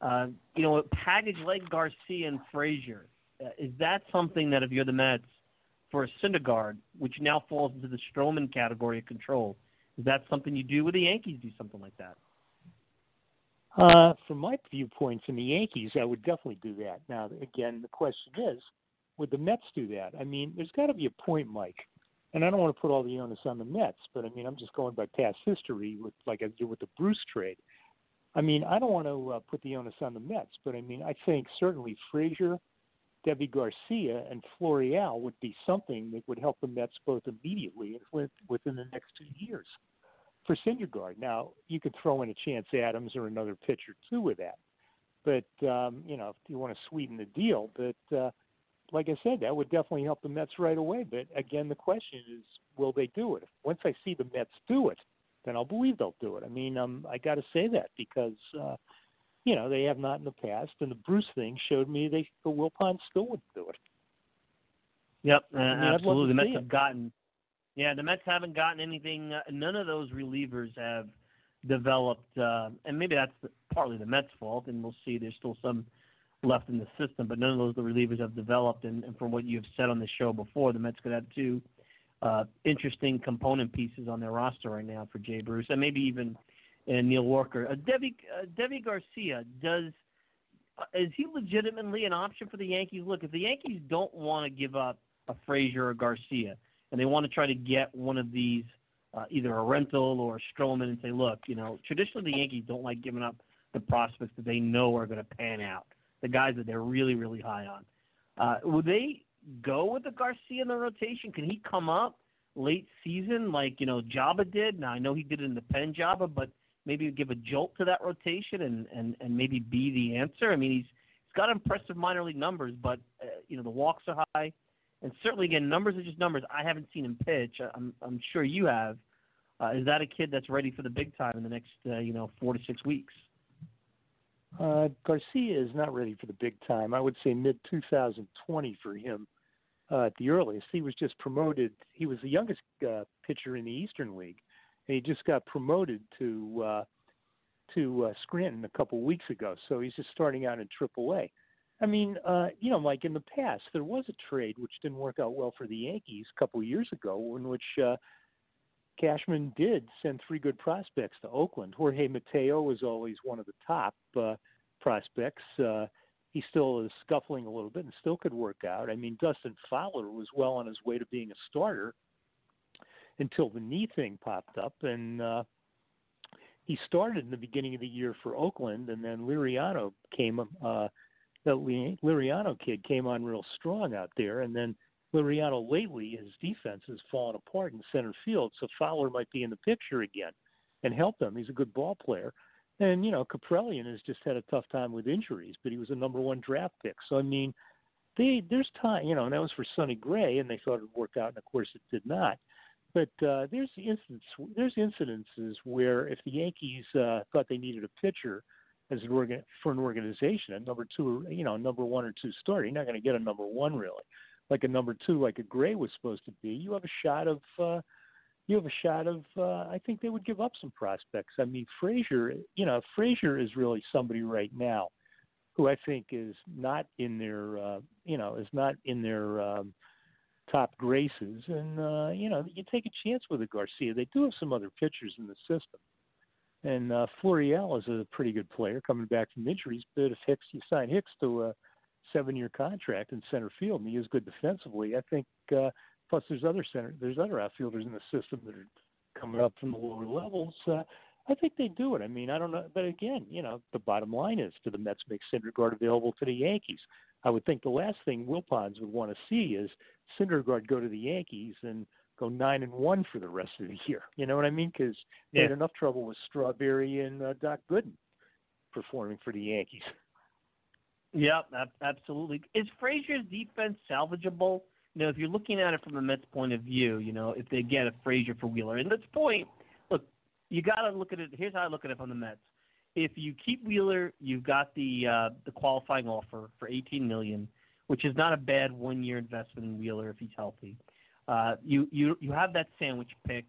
Uh, you know, a package like Garcia and Frazier. Uh, is that something that if you're the Mets for a Syndergaard, which now falls into the Stroman category of control, is that something you do? Would the Yankees do something like that? Uh, from my viewpoint, from the Yankees, I would definitely do that. Now, again, the question is, would the Mets do that? I mean, there's got to be a point, Mike, and I don't want to put all the onus on the Mets, but I mean, I'm just going by past history with like I did with the Bruce trade. I mean, I don't want to uh, put the onus on the Mets, but I mean, I think certainly Frazier, Deivi Garcia, and Florial would be something that would help the Mets both immediately and with, within the next two years for Syndergaard. Now, you could throw in a Chance Adams or another pitcher too with that, but um, you know, if you want to sweeten the deal, but uh, like I said, that would definitely help the Mets right away. But again, the question is, will they do it? Once I see the Mets do it, then I'll believe they'll do it. I mean, um, I got to say that because uh, you know they have not in the past, and the Bruce thing showed me they the Wilpon still would do it. Yep, uh, I'd love absolutely. The Mets have gotten, yeah, the Mets haven't gotten anything. Uh, none of those relievers have developed, uh, and maybe that's the, partly the Mets' fault. And we'll see. There's still some left in the system, but none of those the relievers have developed. And, and from what you have said on the show before, the Mets could have two uh, interesting component pieces on their roster right now for Jay Bruce, and maybe even uh, Neil Walker. Uh, Deivi uh, Deivi Garcia does. uh, Is he legitimately an option for the Yankees? Look, if the Yankees don't want to give up a Frazier or Garcia, and they want to try to get one of these, uh, either a rental or a Stroman, and say, look, you know, traditionally the Yankees don't like giving up the prospects that they know are going to pan out, the guys that they're really, really high on. Uh, would they go with the Garcia in the rotation? Can he come up late season like you know Joba did? Now I know he did it in the pen Joba, but maybe give a jolt to that rotation and and and maybe be the answer. I mean, he's he's got impressive minor league numbers, but uh, you know the walks are high, and certainly again numbers are just numbers. I haven't seen him pitch. I'm I'm sure you have. Uh, is that a kid that's ready for the big time in the next uh, you know four to six weeks? Uh, Garcia is not ready for the big time. I would say mid 2020 for him uh, at the earliest. He was just promoted. He was the youngest uh, pitcher in the Eastern League, and he just got promoted to uh, to uh, Scranton a couple weeks ago. So he's just starting out in AAA. I mean, uh, you know, like in the past, there was a trade which didn't work out well for the Yankees a couple years ago, in which uh, Cashman did send three good prospects to Oakland. Jorge Mateo was always one of the top uh, prospects. Uh, he still is scuffling a little bit and still could work out. I mean, Dustin Fowler was well on his way to being a starter until the knee thing popped up, and uh, he started in the beginning of the year for Oakland, and then Laureano came. Uh, the Laureano kid came on real strong out there, and then Laureano lately, his defense has fallen apart in center field, so Fowler might be in the picture again and help them. He's a good ball player. And, you know, Kaprielian has just had a tough time with injuries, but he was a number one draft pick. So, I mean, they there's time, you know, and that was for Sonny Gray, and they thought it would work out, and of course it did not. But uh, there's instance, there's incidences where if the Yankees uh, thought they needed a pitcher as an organ for an organization, a number two, you know, number one or two starter, you're not going to get a number one really like a number two, like a Gray was supposed to be, you have a shot of uh, you have a shot of. Uh, I think they would give up some prospects. I mean, Frazier, you know, Frazier is really somebody right now who I think is not in their, uh, you know, is not in their um, top graces. And uh, you know, you take a chance with a Garcia. They do have some other pitchers in the system. And uh, Florial is a pretty good player coming back from injuries. But if Hicks, you sign Hicks to a seven-year contract in center field, and he is good defensively. I think. Uh, plus, there's other center, there's other outfielders in the system that are coming up from the lower levels. Uh, I think they do it. I mean, I don't know, but again, you know, the bottom line is, do the Mets make Syndergaard available to the Yankees? I would think the last thing Wilpons would want to see is Syndergaard go to the Yankees and go nine and one for the rest of the year. You know what I mean? Because they had enough trouble with Strawberry and uh, Doc Gooden performing for the Yankees. Yep, absolutely. Is Frazier's defense salvageable? You know, if you're looking at it from the Mets' point of view, you know, if they get a Frazier for Wheeler, and that's point. Look, you got to look at it. Here's how I look at it from the Mets. If you keep Wheeler, you've got the uh, the qualifying offer for 18 million, which is not a bad one year investment in Wheeler if he's healthy. Uh, you you you have that sandwich pick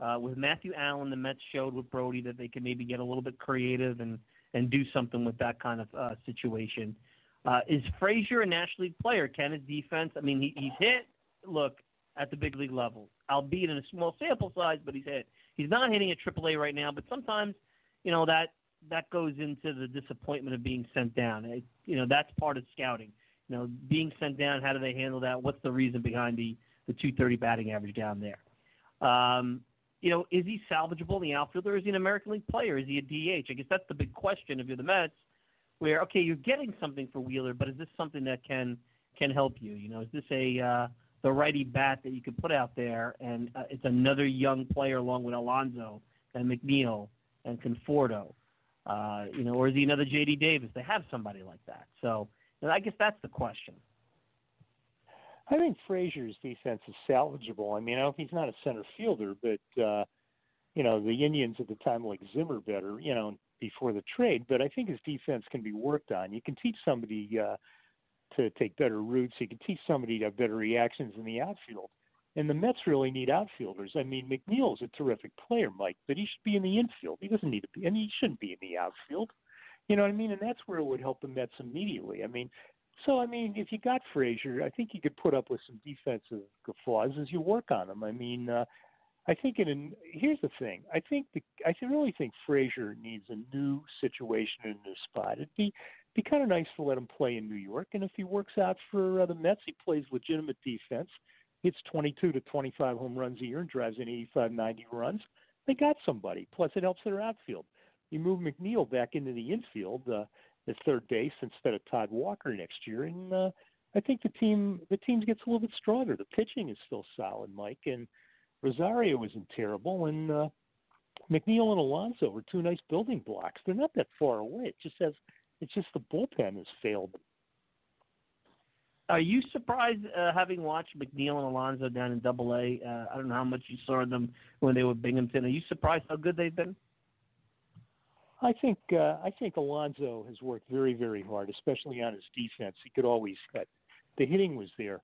uh, with Matthew Allan. The Mets showed with Brodie that they can maybe get a little bit creative and and do something with that kind of uh, situation. Uh, is Frazier a National League player? Can his defense? I mean, he, he's hit. Look at the big league level, albeit in a small sample size, but he's hit. He's not hitting at AAA right now, but sometimes, you know that that goes into the disappointment of being sent down. It, you know that's part of scouting. You know, being sent down. How do they handle that? What's the reason behind the the 230 batting average down there? Um, you know, is he salvageable in the outfield, or is he an American League player? Is he a DH? I guess that's the big question if you're the Mets. Where okay, you're getting something for Wheeler, but is this something that can can help you? You know, is this a uh, the righty bat that you could put out there, and uh, it's another young player along with Alonso and McNeil and Conforto, uh, you know, or is he another J.D. Davis? They have somebody like that, so and I guess that's the question. I think Frazier's defense is salvageable. I mean, I know he's not a center fielder, but uh, you know the Indians at the time like Zimmer better, you know, before the trade. But I think his defense can be worked on. You can teach somebody uh, to take better routes. You can teach somebody to have better reactions in the outfield. And the Mets really need outfielders. I mean, McNeil's a terrific player, Mike, but he should be in the infield. He doesn't need to be, and he shouldn't be in the outfield. You know what I mean? And that's where it would help the Mets immediately. I mean, so I mean, if you got Frazier, I think you could put up with some defensive flaws as you work on them. I mean, uh, I think in an, here's the thing. I think the I really think Frazier needs a new situation and a new spot. It'd be be kind of nice to let him play in New York, and if he works out for uh, the Mets, he plays legitimate defense, hits 22 to 25 home runs a year, and drives in 85, 90 runs. They got somebody. Plus, it helps their outfield. You move McNeil back into the infield. Uh, at third base instead of Todd Walker next year, and uh, I think the team the team gets a little bit stronger. The pitching is still solid, Mike, and Rosario isn't terrible, and uh, McNeil and Alonso are two nice building blocks. They're not that far away. It just has it's just the bullpen has failed. Are you surprised, uh, having watched McNeil and Alonso down in Double A? Uh, I don't know how much you saw them when they were Binghamton. Are you surprised how good they've been? I think uh, I think Alonso has worked very very hard, especially on his defense. He could always cut. The hitting was there.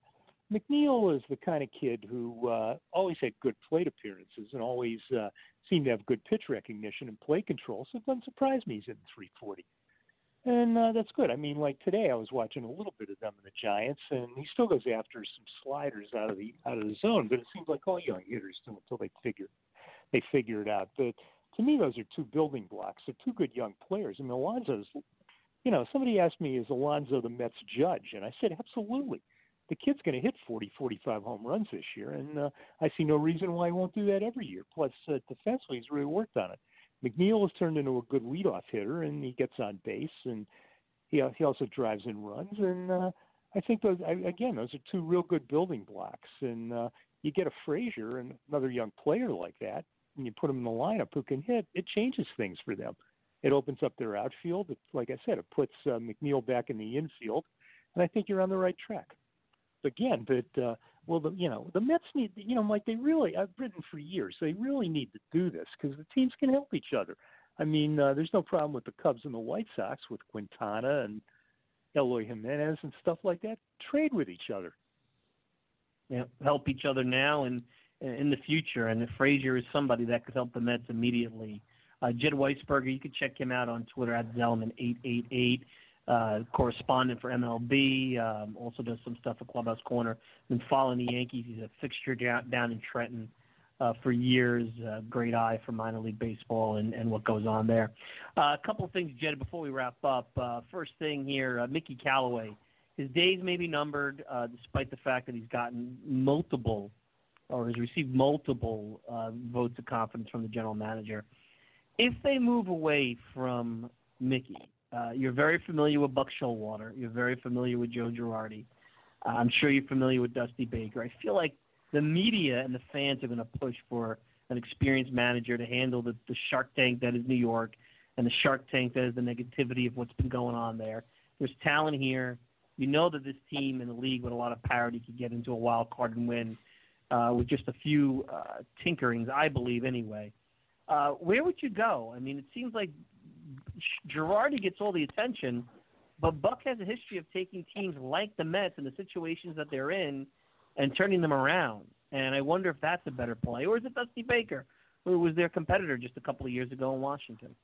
McNeil is the kind of kid who uh, always had good plate appearances and always uh, seemed to have good pitch recognition and play control. So it doesn't surprise me he's hitting 340, and uh, that's good. I mean, like today I was watching a little bit of them in the Giants, and he still goes after some sliders out of the out of the zone. But it seems like all young hitters do until they figure they figure it out. But to me, those are two building blocks. They're two good young players. I mean, Alonso's, you know, somebody asked me, is Alonso the Mets judge? And I said, absolutely. The kid's going to hit 40, 45 home runs this year, and uh, I see no reason why he won't do that every year. Plus, uh, defensively, he's really worked on it. McNeil has turned into a good leadoff hitter, and he gets on base, and he he also drives in runs. And uh, I think those I, again, those are two real good building blocks. And uh, you get a Frazier and another young player like that, and you put them in the lineup who can hit, it changes things for them. It opens up their outfield. It, like I said, it puts uh, McNeil back in the infield, and I think you're on the right track. Again, but uh, well, the, you know, the Mets need, you know, Mike, they really, I've written for years, they really need to do this because the teams can help each other. I mean, uh, there's no problem with the Cubs and the White Sox with Quintana and Eloy Jimenez and stuff like that. Trade with each other. Yeah, help each other now and in the future. And if Frazier is somebody that could help the Mets immediately. Uh, Jed Weisberger, you can check him out on Twitter at Zellman888, uh, correspondent for MLB. Um, also does some stuff at Clubhouse Corner. Been following the Yankees. He's a fixture down, down in Trenton uh, for years. Uh, great eye for minor league baseball and, and what goes on there. Uh, a couple of things, Jed, before we wrap up. Uh, first thing here, uh, Mickey Callaway. His days may be numbered, uh, despite the fact that he's gotten multiple or has received multiple uh, votes of confidence from the general manager. if they move away from Mickey, uh, you're very familiar with Buck Showalter. You're very familiar with Joe Girardi. Uh, I'm sure you're familiar with Dusty Baker. I feel like the media and the fans are going to push for an experienced manager to handle the, the Shark Tank that is New York and the Shark Tank that is the negativity of what's been going on there. There's talent here. You know that this team in the league with a lot of parity could get into a wild card and win with just a few uh, tinkerings, I believe, anyway. Uh, where would you go? I mean, it seems like Girardi gets all the attention, but Buck has a history of taking teams like the Mets and the situations that they're in and turning them around. And I wonder if that's a better play, or is it Dusty Baker, who was their competitor just a couple of years ago in Washington?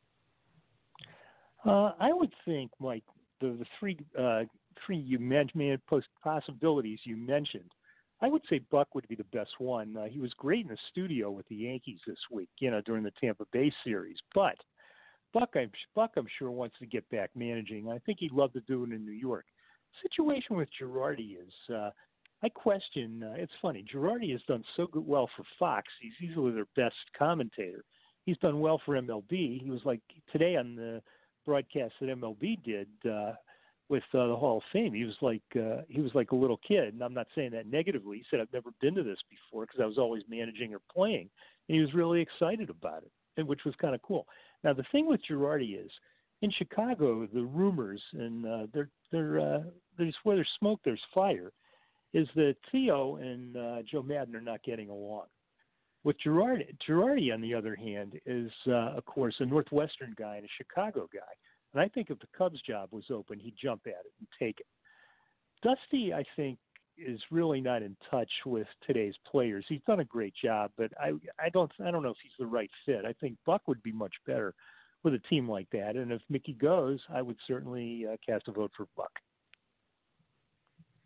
Uh, I would think, Mike, the, the three uh, three you mentioned possibilities you mentioned. I would say Buck would be the best one. Uh, he was great in the studio with the Yankees this week, you know, during the Tampa Bay series. But Buck, I'm, Buck, I'm sure wants to get back managing. I think he'd love to do it in New York. Situation with Girardi is, uh, I question. Uh, it's funny. Girardi has done so good, well for Fox. He's easily their best commentator. He's done well for MLB. He was like today on the broadcast that MLB did uh, with uh, the Hall of Fame. He was like uh, he was like a little kid, and I'm not saying that negatively. He said I've never been to this before because I was always managing or playing, and he was really excited about it, and which was kind of cool. Now the thing with Girardi is, in Chicago, the rumors and uh, they're they're uh, there's where there's smoke, there's fire, is that Theo and uh, Joe Maddon are not getting along. With Girardi, Girardi, on the other hand, is uh, of course a Northwestern guy and a Chicago guy, and I think if the Cubs job was open, he'd jump at it and take it. Dusty, I think, is really not in touch with today's players. He's done a great job, but I I don't I don't know if he's the right fit. I think Buck would be much better with a team like that. And if Mickey goes, I would certainly uh, cast a vote for Buck.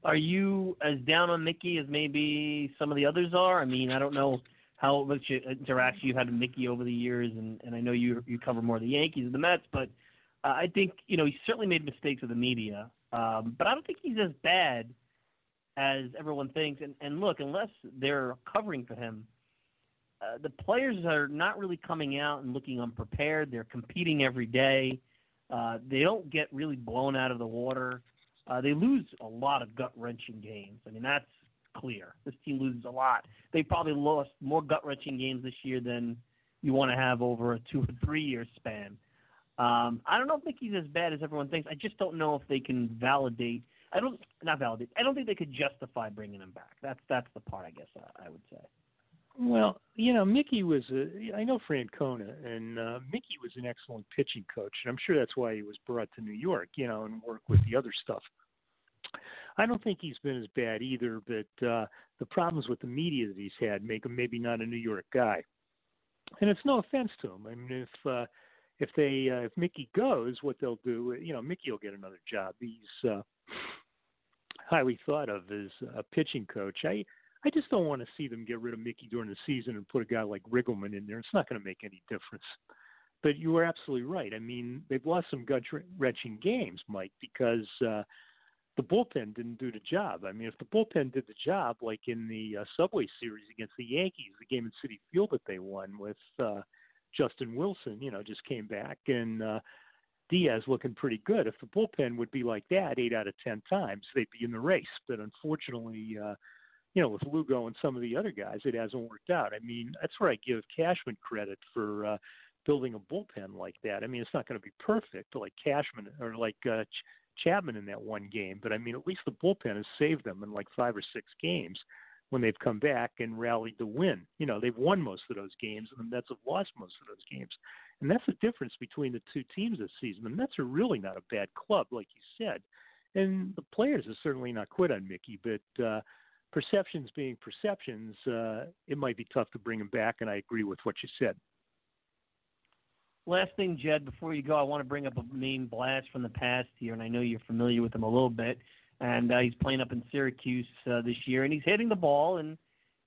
Are you as down on Mickey as maybe some of the others are? I mean, I don't know how much interaction you've had with Mickey over the years, and, and I know you you cover more the Yankees and the Mets, but uh, I think you know he certainly made mistakes with the media, um, but I don't think he's as bad as everyone thinks. And, and look, unless they're covering for him, uh, the players are not really coming out and looking unprepared. They're competing every day. Uh, they don't get really blown out of the water. Uh, they lose a lot of gut wrenching games. I mean, that's clear. This team loses a lot. They probably lost more gut wrenching games this year than you want to have over a two or three year span. Um, I don't know if Mickey's as bad as everyone thinks. I just don't know if they can validate. I don't not validate. I don't think they could justify bringing him back. That's that's the part I guess I, I would say. Well, you know, Mickey was a. I know Francona, and uh, Mickey was an excellent pitching coach, and I'm sure that's why he was brought to New York, you know, and work with the other stuff. I don't think he's been as bad either, but uh, the problems with the media that he's had make him maybe not a New York guy. And it's no offense to him. I mean, if uh, if they uh, if Mickey goes, what they'll do, you know, Mickey will get another job. He's uh, highly thought of as a pitching coach. I I just don't want to see them get rid of Mickey during the season and put a guy like Riggleman in there. It's not going to make any difference. But you were absolutely right. I mean, they've lost some gut wrenching games, Mike, because uh, the bullpen didn't do the job. I mean, if the bullpen did the job, like in the uh, Subway Series against the Yankees, the game in Citi Field that they won with uh, Justin Wilson, you know, just came back and uh, Diaz looking pretty good. If the bullpen would be like that eight out of ten times, they'd be in the race. But unfortunately, uh, you know, with Lugo and some of the other guys, it hasn't worked out. I mean, that's where I give Cashman credit for uh, building a bullpen like that. I mean, it's not going to be perfect like Cashman or like uh, Ch- Chapman in that one game, but I mean, at least the bullpen has saved them in like five or six games when they've come back and rallied to win. You know, they've won most of those games, and the Mets have lost most of those games. And that's the difference between the two teams this season. The Mets are really not a bad club, like you said. And the players have certainly not quit on Mickey, but uh, perceptions being perceptions, uh, it might be tough to bring him back, and I agree with what you said. Last thing, Jed, before you go, I want to bring up a main blast from the past here, and I know you're familiar with him a little bit and uh, he's playing up in Syracuse uh, this year, and he's hitting the ball, and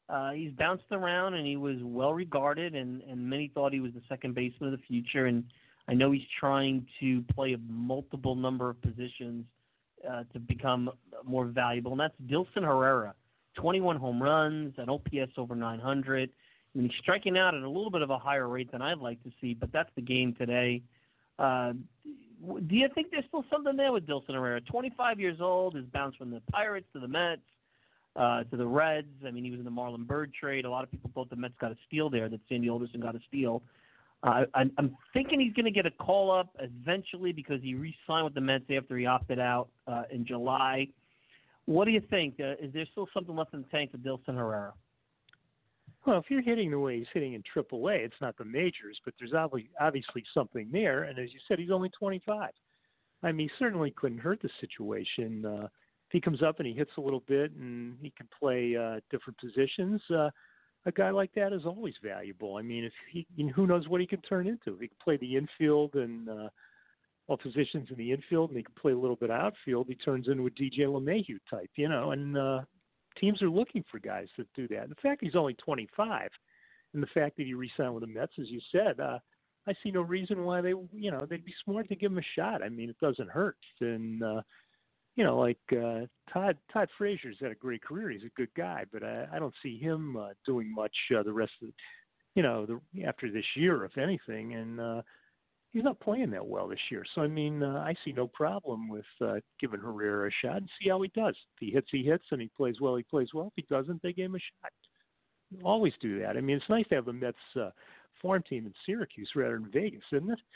uh, he's bounced around, and he was well regarded, and and many thought he was the second baseman of the future, and I know he's trying to play a multiple number of positions uh, to become more valuable, and that's Dilson Herrera. 21 home runs, an OPS over 900. I mean, he's striking out at a little bit of a higher rate than I'd like to see, but that's the game today. Uh, do you think there's still something there with Dilson Herrera? 25 years old, has bounced from the Pirates to the Mets uh, to the Reds. I mean, he was in the Marlon Byrd trade. A lot of people thought the Mets got a steal there, that Sandy Alderson got a steal. Uh, I'm, I'm thinking he's going to get a call up eventually because he re-signed with the Mets after he opted out uh, in July. What do you think? Uh, is there still something left in the tank for Dilson Herrera? Well, if you're hitting the way he's hitting in AAA, it's not the majors, but there's obviously something there. And as you said, he's only 25. I mean, certainly couldn't hurt the situation. Uh, if he comes up and he hits a little bit and he can play uh, different positions, uh, a guy like that is always valuable. I mean, if he, you know, who knows what he can turn into? He can play the infield and uh, all positions in the infield, and he can play a little bit outfield. He turns into a DJ LeMahieu type, you know, and uh, teams are looking for guys that do that. The fact he's only 25, and the fact that he re-signed with the Mets, as you said, uh, I see no reason why they, you know, they'd be smart to give him a shot. I mean, it doesn't hurt, and uh, you know, like uh, Todd Todd Frazier's had a great career. He's a good guy, but I, I don't see him uh, doing much uh, the rest of, the, you know, the after this year, if anything, and. uh he's not playing that well this year. So I mean, uh, I see no problem with uh, giving Herrera a shot and see how he does. If he hits, he hits, and he plays well, he plays well. If he doesn't, they give him a shot. Always do that. I mean, it's nice to have the Mets uh, farm team in Syracuse rather than Vegas, isn't it?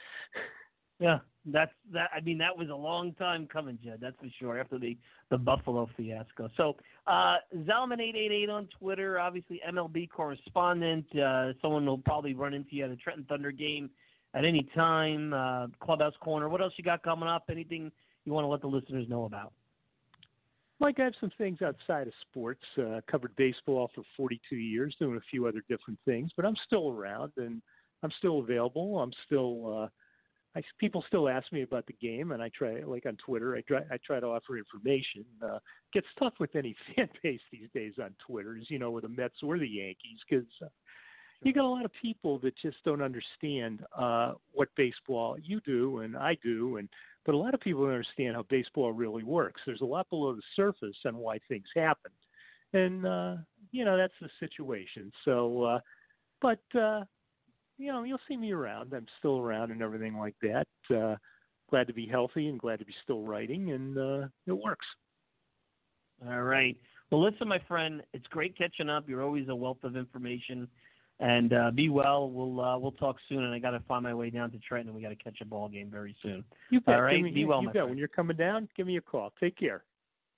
Yeah, that's that. I mean, that was a long time coming, Jed. That's for sure. After the the Buffalo fiasco. So, uh, Zalman eight eight eight on Twitter. Obviously, MLB correspondent. Uh, someone will probably run into you at a Trenton Thunder game at any time. Uh, Clubhouse Corner. What else you got coming up? Anything you want to let the listeners know about? Mike, I have some things outside of sports. Uh, covered baseball for 42 years, doing a few other different things, but I'm still around and I'm still available. I'm still. Uh, I, people still ask me about the game, and I try, like on Twitter, I try, I try to offer information. Uh, gets tough with any fan base these days on Twitter, as you know, with the Mets or the Yankees, because uh, you got a lot of people that just don't understand uh, what baseball you do and I do, and but a lot of people don't understand how baseball really works. There's a lot below the surface on why things happen, and uh, you know that's the situation. So, uh, but uh, you know you'll see me around. I'm still around and everything like that. Uh, glad to be healthy and glad to be still writing, and uh, it works. All right. Well, listen, my friend, it's great catching up. You're always a wealth of information. And uh, be well. We'll uh, we'll talk soon. And I got to find my way down to Trenton. We got to catch a ball game very soon. You bet. All right. Me, be well, you my bet. friend. When you're coming down, give me a call. Take care.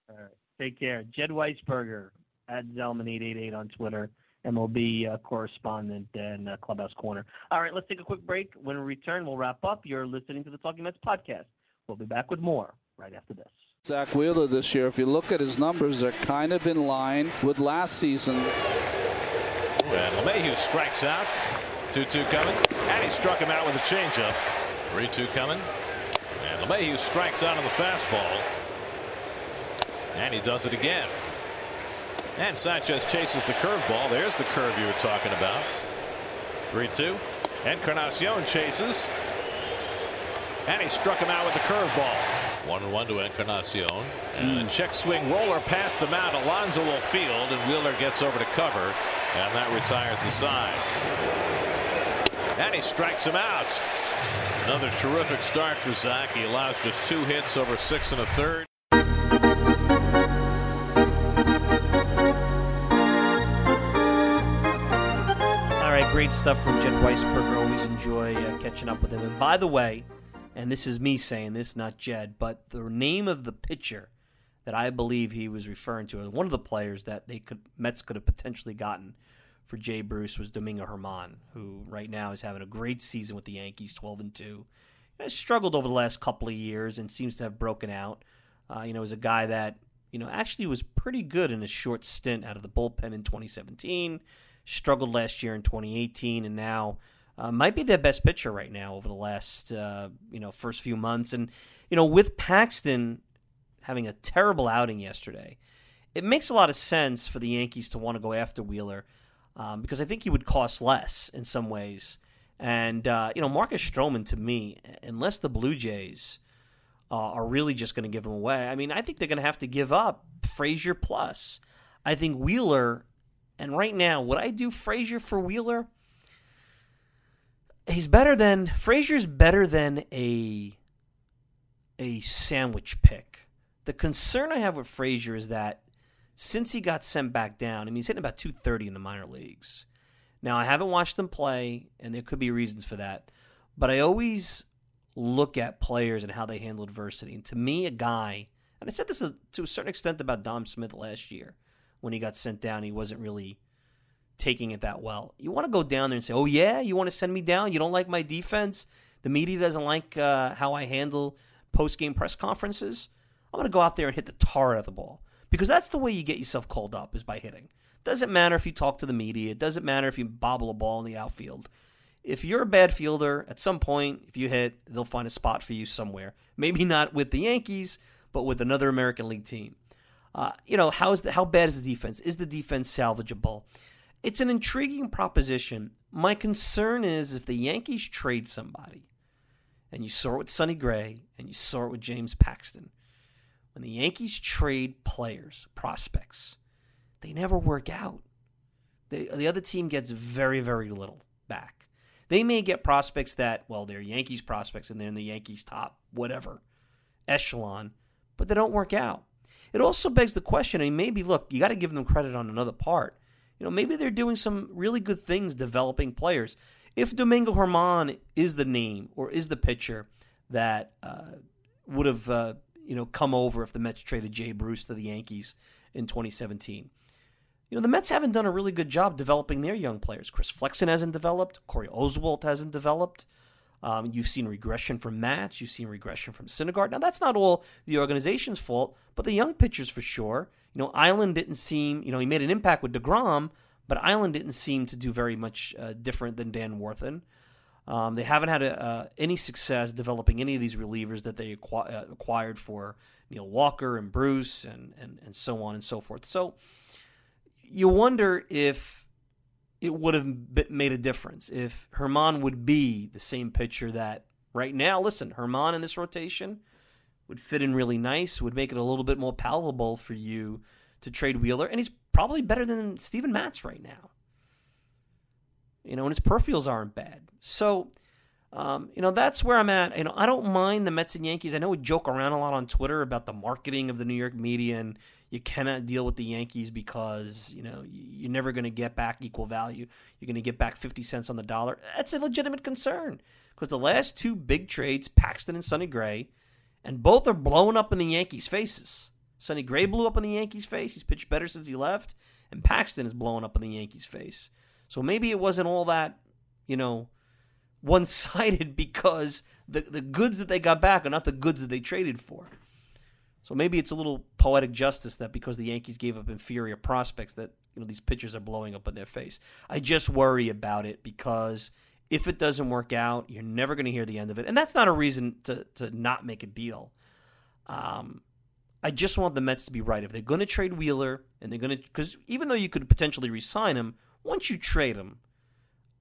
All right. Take care. Jed Weisberger at Zelman888 on Twitter. MLB uh, correspondent and uh, Clubhouse Corner. All right, let's take a quick break. When we return, we'll wrap up. You're listening to the Talking Mets podcast. We'll be back with more right after this. Zack Wheeler this year, if you look at his numbers, they're kind of in line with last season. And LeMahieu strikes out. 2 2 coming. And he struck him out with a changeup. 3 2 coming. And LeMahieu strikes out on the fastball. And he does it again. And Sanchez chases the curveball. There's the curve you were talking about. 3 2. and Encarnacion chases. And he struck him out with the curveball. 1 and 1 to Encarnacion. And a hmm. check swing roller past the mound. Alonso will field, and Wheeler gets over to cover. And that retires the side. And he strikes him out. Another terrific start for Zack. He allows just two hits over six and a third. All right, great stuff from Jed Weisberger. Always enjoy uh, catching up with him. And by the way, and this is me saying this, not Jed, but the name of the pitcher that I believe he was referring to, one of the players that they could Mets could have potentially gotten for Jay Bruce was Domingo Germán, who right now is having a great season with the Yankees, 12 and 2. Has struggled over the last couple of years and seems to have broken out. Uh, you know, is a guy that you know actually was pretty good in a short stint out of the bullpen in 2017. Struggled last year in 2018, and now uh, might be their best pitcher right now over the last uh, you know first few months. And you know, with Paxton having a terrible outing yesterday, it makes a lot of sense for the Yankees to want to go after Wheeler um, because I think he would cost less in some ways. And uh, you know, Marcus Stroman to me, unless the Blue Jays uh, are really just going to give him away, I mean, I think they're going to have to give up Frazier plus. I think Wheeler And right now, would I do Frazier for Wheeler? He's better than Frazier's better than a a sandwich pick. The concern I have with Frazier is that since he got sent back down, I mean he's hitting about 230 in the minor leagues. Now I haven't watched him play, and there could be reasons for that. But I always look at players and how they handle adversity. And to me, a guy, and I said this to a certain extent about Dom Smith last year when he got sent down, he wasn't really taking it that well. You want to go down there and say, "Oh yeah, you want to send me down? You don't like my defense? The media doesn't like uh, how I handle post-game press conferences. I'm going to go out there and hit the tar out of the ball because that's the way you get yourself called up is by hitting. Doesn't matter if you talk to the media. It doesn't matter if you bobble a ball in the outfield. If you're a bad fielder, at some point, if you hit, they'll find a spot for you somewhere. Maybe not with the Yankees, but with another American League team. Uh, you know, how is the, how bad is the defense? Is the defense salvageable? It's an intriguing proposition. My concern is if the Yankees trade somebody, and you saw it with Sonny Gray, and you saw it with James Paxton, when the Yankees trade players, prospects, they never work out. The other team gets very, very little back. They may get prospects that, well, they're Yankees prospects and they're in the Yankees top, whatever, echelon, but they don't work out. It also begs the question, I mean, maybe, look, you got to give them credit on another part. You know, maybe they're doing some really good things developing players. If Domingo Germán is the name or is the pitcher that uh, would have, uh, you know, come over if the Mets traded Jay Bruce to the Yankees in 2017, you know, the Mets haven't done a really good job developing their young players. Chris Flexen hasn't developed. Corey Oswalt hasn't developed. Um, you've seen regression from Matz. You've seen regression from Syndergaard. Now, that's not all the organization's fault, but the young pitchers for sure. You know, Eiland didn't seem, you know, he made an impact with DeGrom, but Eiland didn't seem to do very much uh, different than Dan Warthen. Um, they haven't had a, uh, any success developing any of these relievers that they acqu- uh, acquired for Neil Walker and Bruce and, and, and so on and so forth. So, you wonder if it would have made a difference if Germán would be the same pitcher that right now. Listen, Germán in this rotation would fit in really nice, would make it a little bit more palatable for you to trade Wheeler, and he's probably better than Steven Matz right now. You know, and his peripherals aren't bad. So, um, you know, that's where I'm at. You know, I don't mind the Mets and Yankees. I know we joke around a lot on Twitter about the marketing of the New York media and you cannot deal with the Yankees because you know you're never going to get back equal value. You're going to get back 50 cents on the dollar. That's a legitimate concern because the last two big trades, Paxton and Sonny Gray, and both are blowing up in the Yankees' faces. Sonny Gray blew up in the Yankees' face. He's pitched better since he left, and Paxton is blowing up in the Yankees' face. So maybe it wasn't all that, you know, one sided because the the goods that they got back are not the goods that they traded for. So maybe it's a little poetic justice that because the Yankees gave up inferior prospects that you know these pitchers are blowing up in their face. I just worry about it because if it doesn't work out, you're never going to hear the end of it, and that's not a reason to to not make a deal. Um, I just want the Mets to be right. If they're going to trade Wheeler and they're going to, because even though you could potentially re-sign him, once you trade him,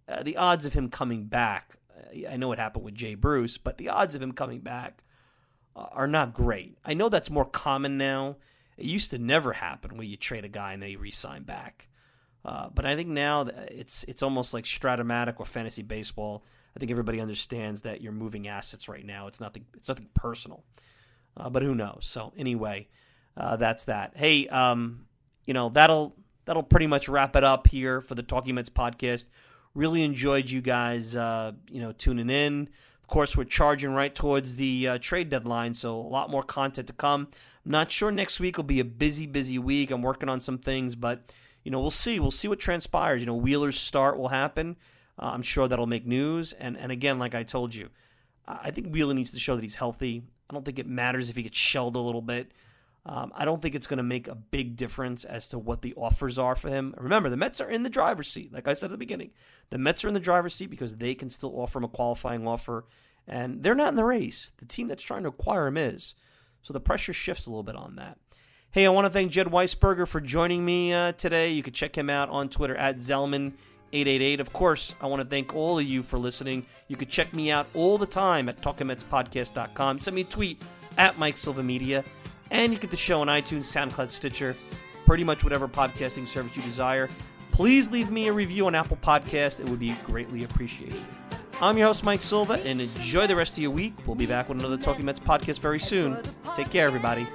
uh, the odds of him coming back. I know it happened with Jay Bruce, but the odds of him coming back are not great. I know that's more common now. It used to never happen where you trade a guy and they re-sign back. Uh, but I think now it's it's almost like Strat-O-Matic or fantasy baseball. I think everybody understands that you're moving assets right now. It's nothing. It's nothing personal. Uh, but who knows? So anyway, uh, that's that. Hey, um, you know that'll that'll pretty much wrap it up here for the Talking Mets podcast. Really enjoyed you guys, uh, you know, tuning in Of course, we're charging right towards the uh, trade deadline, so a lot more content to come. I'm not sure next week will be a busy, busy week. I'm working on some things, but you know, we'll see. We'll see what transpires. You know, Wheeler's start will happen. Uh, I'm sure that'll make news. And and again, like I told you, I think Wheeler needs to show that he's healthy. I don't think it matters if he gets shelled a little bit. Um, I don't think it's going to make a big difference as to what the offers are for him. Remember, the Mets are in the driver's seat. Like I said at the beginning, the Mets are in the driver's seat because they can still offer him a qualifying offer, and they're not in the race. The team that's trying to acquire him is. So the pressure shifts a little bit on that. Hey, I want to thank Jed Weisberger for joining me uh, today. You can check him out on Twitter at Zelman888. Of course, I want to thank all of you for listening. You can check me out all the time at TalkingMetsPodcast.com. Send me a tweet at Mike Silva Media. And you get the show on iTunes, SoundCloud, Stitcher, pretty much whatever podcasting service you desire. please leave me a review on Apple Podcast. It would be greatly appreciated. I'm your host, Mike Silva, and enjoy the rest of your week. We'll be back with another Talking Mets podcast very soon. Take care, everybody.